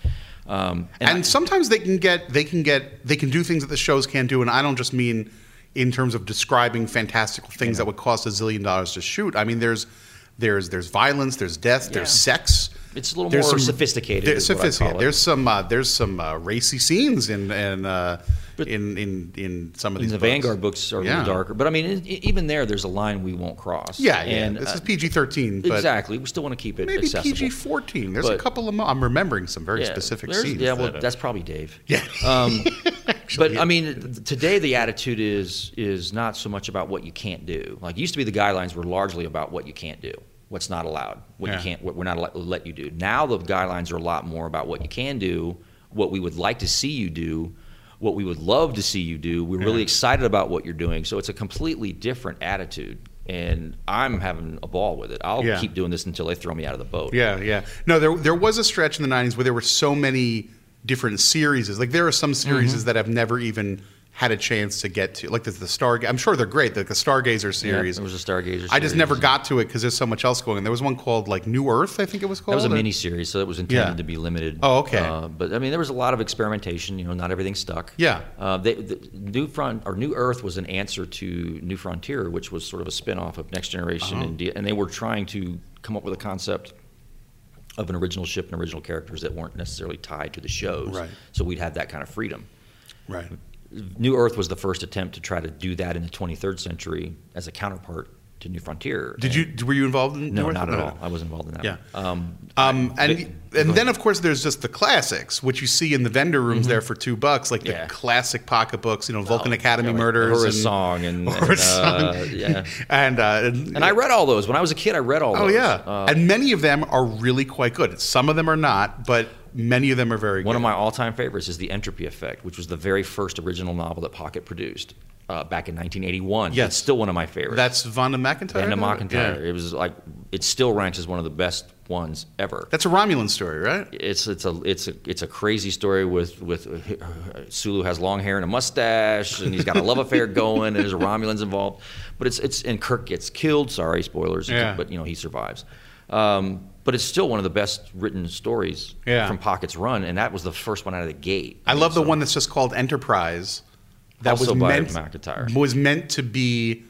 Um,
and
I-
sometimes they can get they can get they can do things that the shows can't do and i don't just mean in terms of describing fantastical things that would cost a zillion dollars to shoot. I mean there's there's there's violence there's death there's sex
It's a little
there's
more sophisticated,
there's
is what I
sophisticated there's some uh, there's some uh, racy scenes in in uh, in, in in some of these
the
books.
Vanguard books are a
Yeah.
little darker, but I mean, it, it- even there, there's a line we won't cross.
yeah yeah
And,
this
uh,
is pg-13 but
exactly. We still want to keep it
maybe
accessible.
pg-14 there's a couple of i'm remembering some very
Yeah,
specific scenes
Yeah, well,
that, uh,
that's probably Dave.
yeah
Um, but I mean, today the attitude is is not so much about what you can't do. Like used to be, the guidelines were largely about what you can't do, what's not allowed, what
Yeah.
you can't, what we're not let, let you do. Now the guidelines are a lot more about what you can do, what we would like to see you do, what we would love to see you do. We're really excited about what you're doing. So it's a completely different attitude. And I'm having a ball with it. I'll
Yeah.
keep doing this until they throw me out of the boat.
Yeah, yeah. No, there there was a stretch in the '90s where there were so many different series. Like there are some series
Mm-hmm.
that I've never even had a chance to get to. Like there's the Star. I'm sure they're great. Like the Stargazer series.
there was a Stargazer
I just never got to it because there's so much else going. on. There was one called like New Earth. I think it was
That
called.
was a
or-
mini series, so it was intended
Yeah.
to be limited.
Oh, okay.
Uh, but I mean, there was a lot of experimentation. You know, not everything stuck.
Yeah.
Uh, they, the New Front or New Earth was an answer to New Frontier, which was sort of a spin-off of Next Generation,
Uh-huh.
and, and they were trying to come up with a concept of an original ship and original characters that weren't necessarily tied to the shows.
Right.
So we'd have that kind of freedom.
Right.
New Earth was the first attempt to try to do that in the 23rd century as a counterpart to New Frontier.
Did
And-
you? Were you involved in?
No,
New Earth?
not at
No.
all. I was involved in that.
Yeah.
one. Um,
Um,
I-
and
but-
and then of course there's just the classics, which you see in the vendor rooms there for two bucks, like
Mm-hmm. Yeah.
the classic pocketbooks, you know, Vulcan
Oh,
Academy
yeah, like
Murders, Uhura's
Song and- and, uh,
Song.
yeah.
and, uh, and
And I read all those when I was a kid. I read all
Oh
those.
yeah,
Uh,
and many of them are really quite good. Some of them are not, but many of them are very
one
good.
of my all-time favorites is the Entropy Effect, which was the very first original novel that Pocket produced uh, back in 1981.
Yes.
it's still one of my favorites.
That's Vonda McIntyre. It?
McIntyre.
Yeah.
It was like it still ranks as one of the best ones ever.
That's a Romulan story, right?
It's it's a it's a it's a crazy story with with Sulu has long hair and a mustache and he's got a love affair going and there's a Romulans involved, but it's it's and Kirk gets killed. Sorry, spoilers.
Yeah.
But you know he survives. Um, but it's still one of the best written stories
Yeah.
from Pocket's run, and that was the first one out of the gate.
I love the one that's just called Enterprise. That
Also
was
by
meant
McIntyre.
was meant to be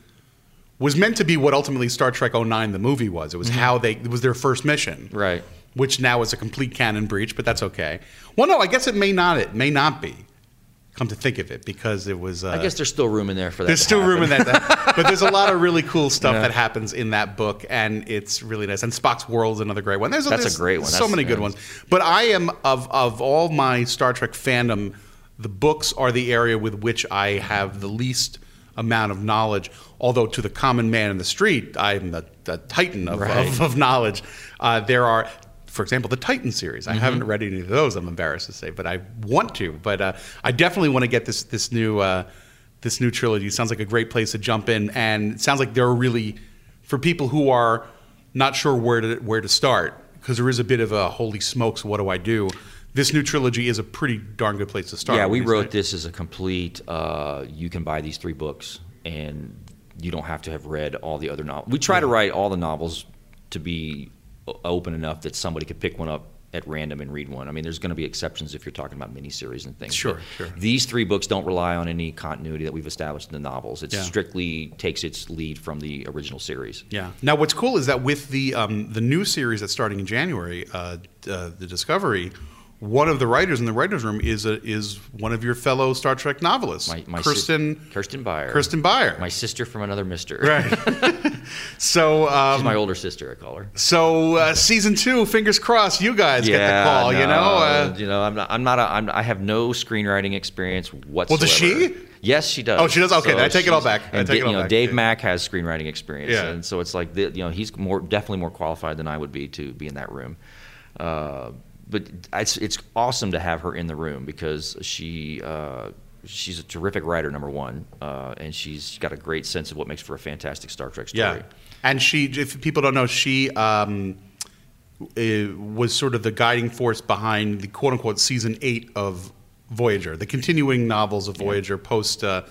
was meant to be what ultimately Star Trek 09 the movie was. It was how they it was their first mission.
Mm-hmm. Right.
Which now is a complete canon breach, but that's okay. Well, no, I guess it may not. It may not be. Come to think of it, because it was. Uh,
I guess there's still room in there for that.
There's still room in
happen.
that, but there's a lot of really cool stuff
Yeah.
that happens in that book, and it's really nice. And Spock's World's is another great one. There's
That's a great one.
So
That's-
many good
yeah.
ones. But I am of of all my Star Trek fandom, the books are the area with which I have the least amount of knowledge. Although to the common man in the street, I'm the, the titan of,
Right.
of, of knowledge. Uh, there are. For example, the Titan series. I
Mm-hmm.
haven't read any of those. I'm embarrassed to say, but I want to. But uh, I definitely want to get this this new uh, this new trilogy. Sounds like a great place to jump in, and it sounds like they're really for people who are not sure where to where to start because there is a bit of a holy smokes, what do I do? This new trilogy is a pretty darn good place to start.
Yeah, we wrote this as a complete. Uh, you can buy these three books, and you don't have to have read all the other novels. We try to write all the novels to be open enough that somebody could pick one up at random and read one. I mean, there's going to be exceptions if you're talking about miniseries and things.
Sure, sure.
These three books don't rely on any continuity that we've established in the novels. It
Yeah.
strictly takes its lead from the original series.
Yeah. Now, what's cool is that with the um, the new series that's starting in January, uh, uh, the Discovery, one of the writers in the writers' room is a, is one of your fellow Star Trek novelists,
My, my
Kirsten
sis- Kirsten Beyer.
Kirsten Beyer.
My sister from another mister.
Right. so um,
She's my older sister, I call her.
So uh, season two, fingers crossed, you guys get the call. you know, uh,
you know, I'm not. I'm not. A, I'm, I have no screenwriting experience whatsoever.
Well, does she?
Yes, she does.
Oh, she does? Okay, then I take it all back. I
And
take
Da-
it all
you know,
back.
Dave
Yeah.
Mack has screenwriting experience,
Yeah.
and so it's like the, you know he's more definitely more qualified than I would be to be in that room. Uh, but it's it's awesome to have her in the room because she. Uh, She's a terrific writer, number one, uh, and she's got a great sense of what makes for a fantastic Star Trek story.
yeah. And she, if people don't know, she um, was sort of the guiding force behind the quote unquote season eight of Voyager, the continuing novels of Voyager post uh,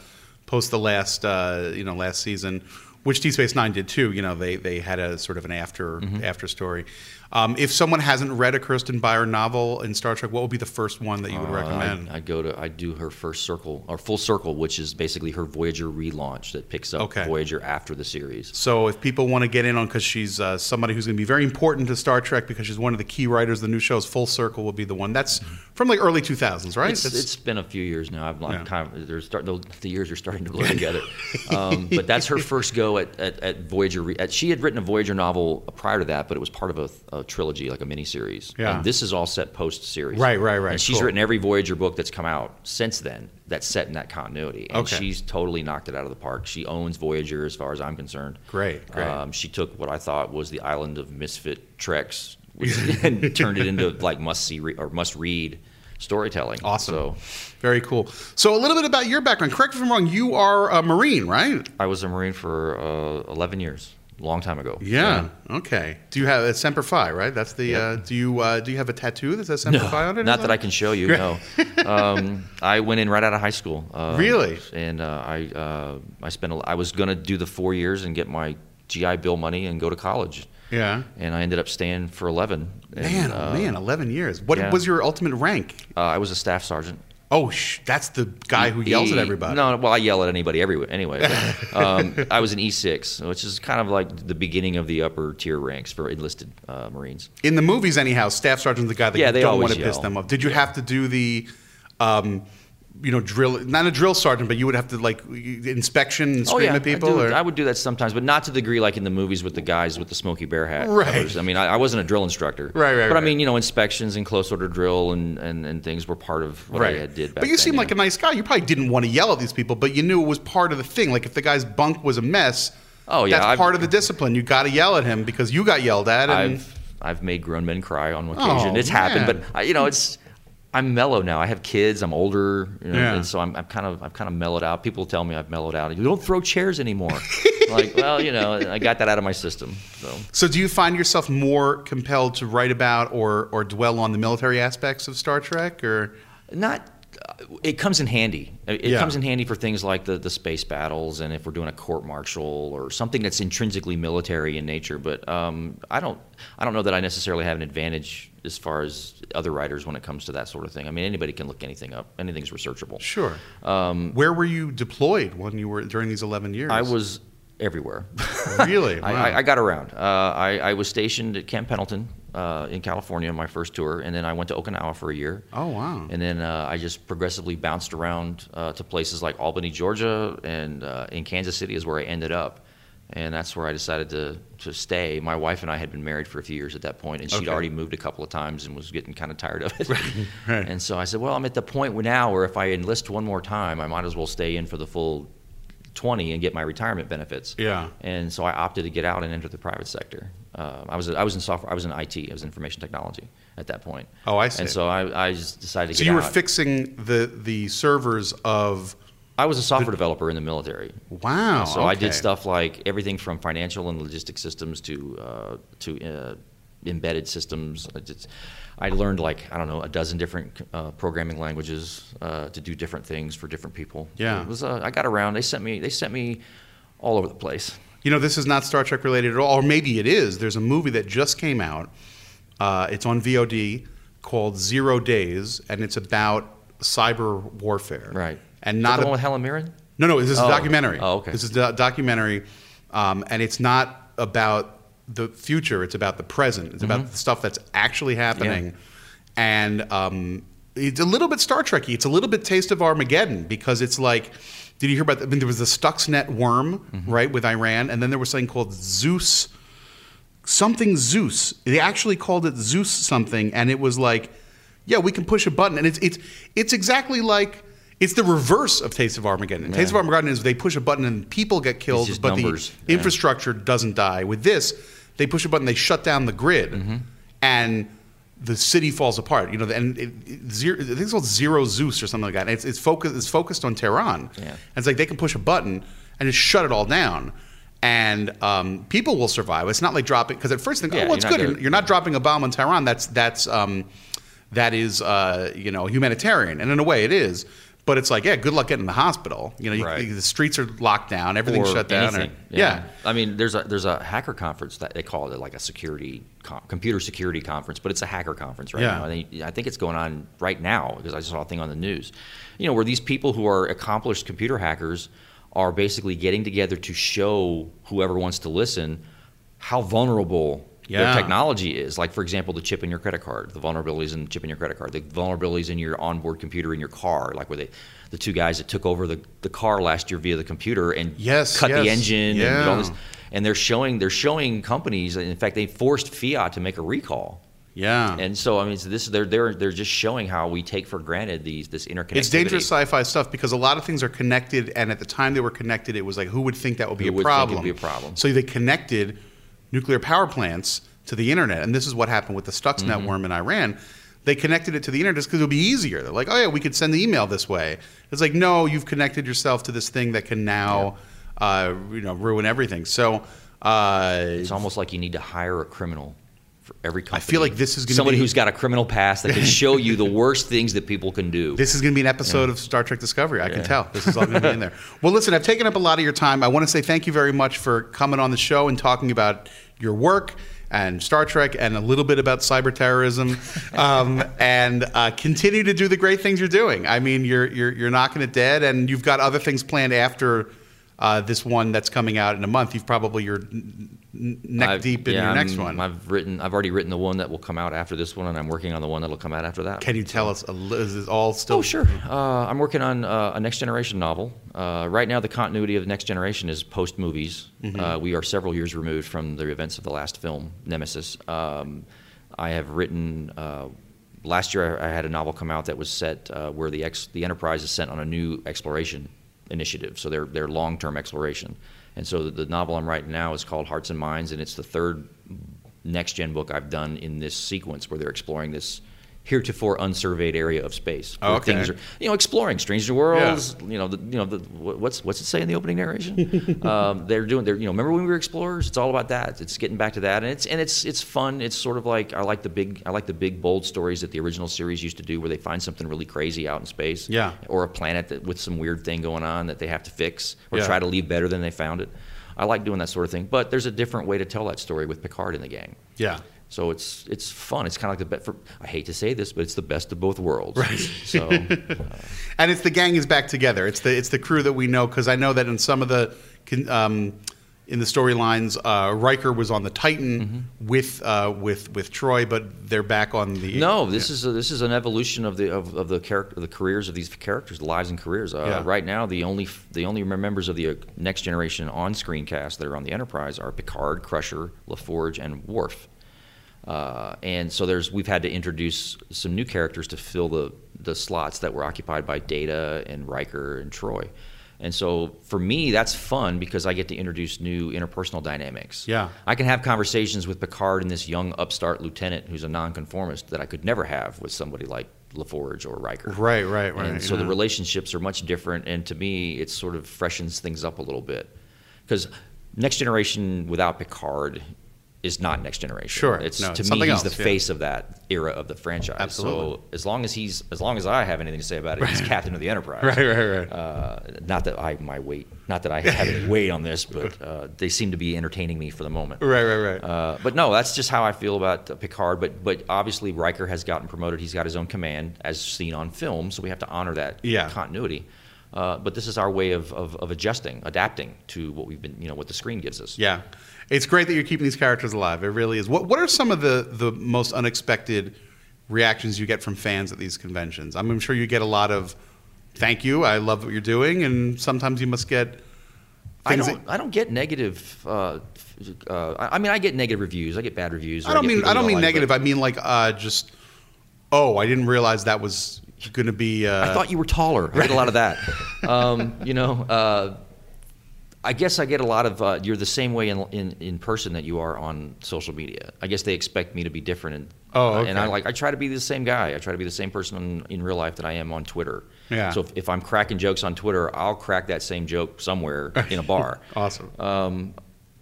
post the last uh, you know last season, which Deep Space Nine did too. You know, they they had a sort of an after
Mm-hmm.
after story. Um, if someone hasn't read a Kirsten Beyer novel in Star Trek, what would be the first one that you would
Uh,
recommend?
I, I go to I do her first circle or full circle, which is basically her Voyager relaunch that picks up
Okay.
Voyager after the series.
So if people want to get in on, because she's uh, somebody who's going to be very important to Star Trek because she's one of the key writers of the new shows, Full Circle will be the one. That's from like early 2000s, right?
It's, it's been a few years now. I've
Yeah.
kind of start, the, the years are starting to blur together. Um, but that's her first go at, at, at Voyager. Re- At, she had written a Voyager novel prior to that, but it was part of a, a trilogy, like a miniseries.
Yeah.
And this is all set post series.
Right, right, right.
And she's
Cool.
written every Voyager book that's come out since then that's set in that continuity. And
Okay.
she's totally knocked it out of the park. She owns Voyager as far as I'm concerned.
Great, great.
Um, she took what I thought was the island of misfit treks and turned it into like must see re- or must read storytelling.
Awesome.
So
very cool. So a little bit about your background. Correct me if I'm wrong. You are a Marine, right?
I was a Marine for uh, 11 years, a long time ago.
Yeah. Okay. Do you have a Semper Fi, right? That's the.
Yeah.
Uh, do you uh, do you have a tattoo that says Semper
No,
Fi on it?
not that I can show you. No, um, I went in right out of high school. Um,
Really?
And uh, I uh, I spent. A, I was going to do the four years and get my GI Bill money and go to college.
Yeah.
And I ended up staying for 11. And,
Man, oh
uh,
man, 11 years. What
yeah.
was your ultimate rank?
Uh, I was a staff sergeant.
Oh, sh- that's the guy who yells at everybody.
No, well, I yell at anybody every, anyway. but, um, I was an E6, which is kind of like the beginning of the upper tier ranks for enlisted uh, Marines.
In the movies, anyhow, staff sergeant's the guy that
Yeah,
you
they
don't
always
want to piss them off. Did you have to do the, um, you know, drill? Not a drill sergeant, but you would have to like inspection and oh, scream at people.
Oh, I, do,
or?
I would do that sometimes, but not to the degree like in the movies with the guys with the smoky bear hat.
Right.
covers. I mean, I, I wasn't a drill instructor.
Right, right,
But
right.
I mean, you know, inspections and close order drill and, and, and things were part of what I had did back
but you
then,
seem like a nice guy. You probably didn't want to yell at these people, but you knew it was part of the thing. Like if the guy's bunk was a mess,
Oh, yeah,
that's
I've-
part of the discipline. You got to yell at him because you got yelled at. And
I've I've made grown men cry on oh, occasion.
Oh,
it's happened,
man.
but you know, it's I'm mellow now. I have kids. I'm older, you know,
Yeah.
and so I'm, I'm kind of I'm kind of mellowed out. People tell me I've mellowed out. You don't throw chairs anymore. like, well, you know, I got that out of my system. So
so, do you find yourself more compelled to write about or or dwell on the military aspects of Star Trek, or
not uh, it comes in handy it
Yeah.
comes in handy for things like the, the space battles and if we're doing a court martial or something that's intrinsically military in nature but um, i don't i don't know that i necessarily have an advantage as far as other writers when it comes to that sort of thing i mean anybody can look anything up anything's researchable
sure?
um,
Where were you deployed when you were during these eleven years?
i was everywhere
Really?
I,
Wow.
I, I got around uh, I, I was stationed at camp pendleton uh, in california on my first tour and then i went to okinawa for a year
Oh wow.
And then uh, I just progressively bounced around uh, to places like Albany, Georgia, and uh, in Kansas City is where I ended up. And that's where I decided to, to stay. My wife and I had been married for a few years at that point, and she'd
Okay.
already moved a couple of times and was getting kind of tired of it.
right. right.
And so I said, well, I'm at the point now where if I enlist one more time, I might as well stay in for the full 20 and get my retirement benefits.
Yeah.
And so I opted to get out and enter the private sector. Uh, I was I was in software. I was in IT. I was in information technology at that point.
Oh, I see.
And so I, I just decided to get out.
So you were
out.
fixing the the servers of.
I was a software developer in the military.
Wow.
So I did stuff like everything from financial and logistic systems to uh, to uh, embedded systems. I, I learned like I don't know a dozen different uh, programming languages uh, to do different things for different people.
Yeah.
it was. Uh, I got around. They sent me. They sent me all over the place.
You know, this is not Star Trek related at all, or maybe it is. There's a movie that just came out. Uh, it's on VOD called Zero Days, and it's about cyber warfare.
Right.
And not
the one with Helen Mirren.
No, no, this is
Oh.
a documentary.
Oh, okay.
This is a documentary, um, and it's not about the future. It's about the present. It's about the stuff that's actually happening. and um, it's a little bit Star Trekky. It's a little bit Taste of Armageddon because it's like. Did you hear about? I mean, there was the Stuxnet worm,
Mm-hmm.
right, with Iran, and then there was something called Zeus, something Zeus. They actually called it Zeus something, and it was like, yeah, we can push a button, and it's it's it's exactly like. It's the reverse of Taste of Armageddon. Taste of Armageddon is they push a button and people get killed, but
numbers.
the
Yeah.
infrastructure doesn't die. With this, they push a button, they shut down the grid,
Mm-hmm.
and the city falls apart. You know, and it, it, zero, I think it's called Zero Zeus or something like that. And it's it's focused it's focused on Tehran.
Yeah.
And it's like they can push a button and just shut it all down. And um, people will survive. It's not like dropping because at first they think,
Yeah,
oh, well, it's good.
gonna-
You're, you're not dropping a bomb on Tehran. That's that's um, that is uh, you know humanitarian, and in a way it is. But it's like, yeah, good luck getting to the hospital. You know, you,
Right.
the streets are locked down, everything's
or
shut down. or-
anything.
yeah.
I mean, there's a there's a hacker conference that they call it like a security computer security conference, but it's a hacker conference right
Yeah.
now. Think, I think it's going on right now because I saw a thing on the news. You know, where these people who are accomplished computer hackers are basically getting together to show whoever wants to listen how vulnerable
Yeah.
their technology is. Like, for example, the chip in your credit card, the vulnerabilities in the chip in your credit card, the vulnerabilities in your onboard computer in your car, like where they, the two guys that took over the, the car last year via the computer and
Yes,
cut the
yes.
engine and
Yeah.
all this. And they're showing they're showing companies. In fact, they forced Fiat to make a recall.
Yeah.
And so I mean, so this they're they're they're just showing how we take for granted these this interconnectivity.
It's dangerous sci-fi stuff because a lot of things are connected, and at the time they were connected, it was like, who would think that would be
Who
a
would think
problem?
be a problem?
So they connected nuclear power plants to the internet, and this is what happened with the Stuxnet
Mm-hmm.
worm in Iran. They connected it to the internet just because it would be easier. They're like, oh yeah, we could send the email this way. It's like, no, you've connected yourself to this thing that can now, uh, you know, ruin everything. So. Uh,
It's almost like you need to hire a criminal for every company.
I feel like this is gonna
somebody
be-
who's got a criminal past that can show you the worst things that people can do.
This is going to be an episode of Star Trek Discovery. I can tell. This is all going to be in there. Well, listen, I've taken up a lot of your time. I want to say thank you very much for coming on the show and talking about your work and Star Trek and a little bit about cyber terrorism, um, and uh, continue to do the great things you're doing. I mean, you're you're you're knocking it dead, and you've got other things planned after. Uh, this one that's coming out in a month, you've probably n- neck
I've-
deep in
yeah,
your next
I'm-
one.
I've written. I've already written the one that will come out after this one, and I'm working on the one that'll come out after that.
Can you tell us? A, is it all still?
Oh, sure. Uh, I'm working on uh, a next generation novel. Uh, right now, the continuity of the next generation is post movies.
Mm-hmm.
Uh, we are several years removed from the events of the last film, Nemesis. Um, I have written. Uh, last year, I had a novel come out that was set uh, where the ex- the Enterprise is sent on a new exploration initiative. So they're they're long term exploration. And so the, novel I'm writing now is called Hearts and Minds, and it's the third next gen book I've done in this sequence where they're exploring this heretofore unsurveyed area of space.
Oh, okay.
Things are, you know, exploring strange new worlds. You know, the, you know, the, what's what's it say in the opening narration? um, they're doing. They're you know, remember when we were explorers? It's all about that. It's getting back to that, and it's and it's it's fun. It's sort of like I like the big I like the big bold stories that the original series used to do, where they find something really crazy out in space.
Yeah.
Or a planet that, with some weird thing going on that they have to fix or
Yeah.
try to leave better than they found it. I like doing that sort of thing, but there's a different way to tell that story with Picard in the gang.
Yeah.
So it's it's fun. It's kind of like the best. For, I hate to say this, but it's the best of both worlds. Right. So
and it's the gang is back together. It's the it's the crew that we know because I know that in some of the um, in the storylines, uh, Riker was on the Titan with uh, with with Troi, but they're back on the
Mm-hmm. no, this is a, this is an evolution of the of, of the character the careers of these characters, the lives and careers. Uh,
Yeah.
Right now, the only the only members of the uh, next generation on screen cast that are on the Enterprise are Picard, Crusher, LaForge, and Worf. Uh, and so there's we've had to introduce some new characters to fill the the slots that were occupied by Data and Riker and Troi. And so for me, that's fun because I get to introduce new interpersonal dynamics.
Yeah.
I can have conversations with Picard and this young upstart lieutenant who's a nonconformist that I could never have with somebody like LaForge or Riker.
Right, right, right,
And so the relationships are much different. And to me, it sort of freshens things up a little bit. Because Next Generation without Picard is not Next Generation.
Sure.
It's
No,
to
it's
me he's
else,
the
yeah.
face of that era of the franchise.
Absolutely.
So as long as he's as long as I have anything to say about it, he's captain of the Enterprise.
Right, right, right.
Uh, not that I my weight, not that I have any weight on this, but uh, they seem to be entertaining me for the moment.
Right, right, right.
Uh, but no, that's just how I feel about uh, Picard. But but obviously Riker has gotten promoted. He's got his own command, as seen on film. So we have to honor that
Yeah.
continuity. Uh, but this is our way of, of, of adjusting, adapting to what we've been, you know, what the screen gives us.
Yeah, it's great that you're keeping these characters alive. It really is. What What are some of the the most unexpected reactions you get from fans at these conventions? I'm sure you get a lot of thank you, I love what you're doing, and sometimes you must get.
I don't. I don't get negative. Uh, uh, I I mean, I get negative reviews. I get bad reviews.
I don't
get
mean I don't mean
like
negative. I mean like uh, just oh, I didn't realize that was going to be. Uh,
I thought you were taller. I get a lot of that. um, you know, uh, I guess I get a lot of. Uh, you're the same way in, in in person that you are on social media. I guess they expect me to be different. And,
Oh,
uh, and I like. I try to be the same guy. I try to be the same person in, in real life that I am on Twitter.
Yeah.
So if, if I'm cracking jokes on Twitter, I'll crack that same joke somewhere in a bar.
Awesome.
Um,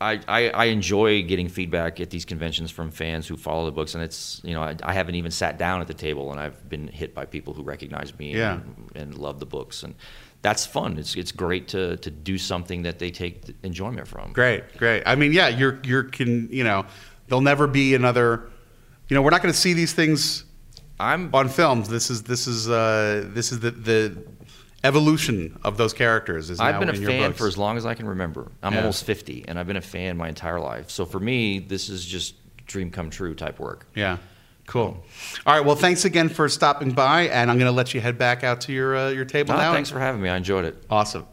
I, I, I enjoy getting feedback at these conventions from fans who follow the books, and it's you know I, I haven't even sat down at the table, and I've been hit by people who recognize me
Yeah.
and, and love the books, and that's fun. It's it's great to to do something that they take enjoyment from.
Great, great. I mean, yeah, you're you're can you know, there'll never be another. You know, we're not going to see these things.
I'm
on films. This is this is uh, this is the the evolution of those characters. Is
I've been a fan for as long as I can remember. I'm
Yeah.
almost 50, and I've been a fan my entire life. So for me, this is just dream come true type work.
Yeah. Cool. All right. Well, thanks again for stopping by, and I'm going to let you head back out to your uh, your table
No,
now.
thanks for having me. I enjoyed it.
Awesome.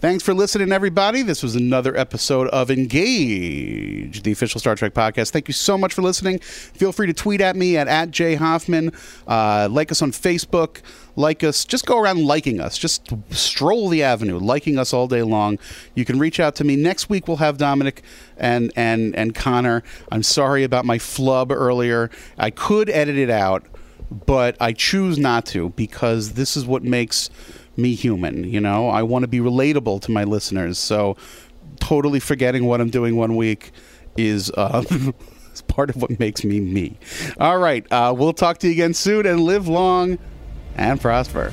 Thanks for listening, everybody. This was another episode of Engage, the official Star Trek podcast. Thank you so much for listening. Feel free to tweet at me at, at jhoffman. Uh, like us on Facebook. Like us. Just go around liking us. Just stroll the avenue, liking us all day long. You can reach out to me. Next week, we'll have Dominic and, and, and Connor. I'm sorry about my flub earlier. I could edit it out, but I choose not to because this is what makes me human. You know, I want to be relatable to my listeners. So, totally forgetting what I'm doing one week is uh, part of what makes me me. All right, uh, we'll talk to you again soon, and live long and prosper.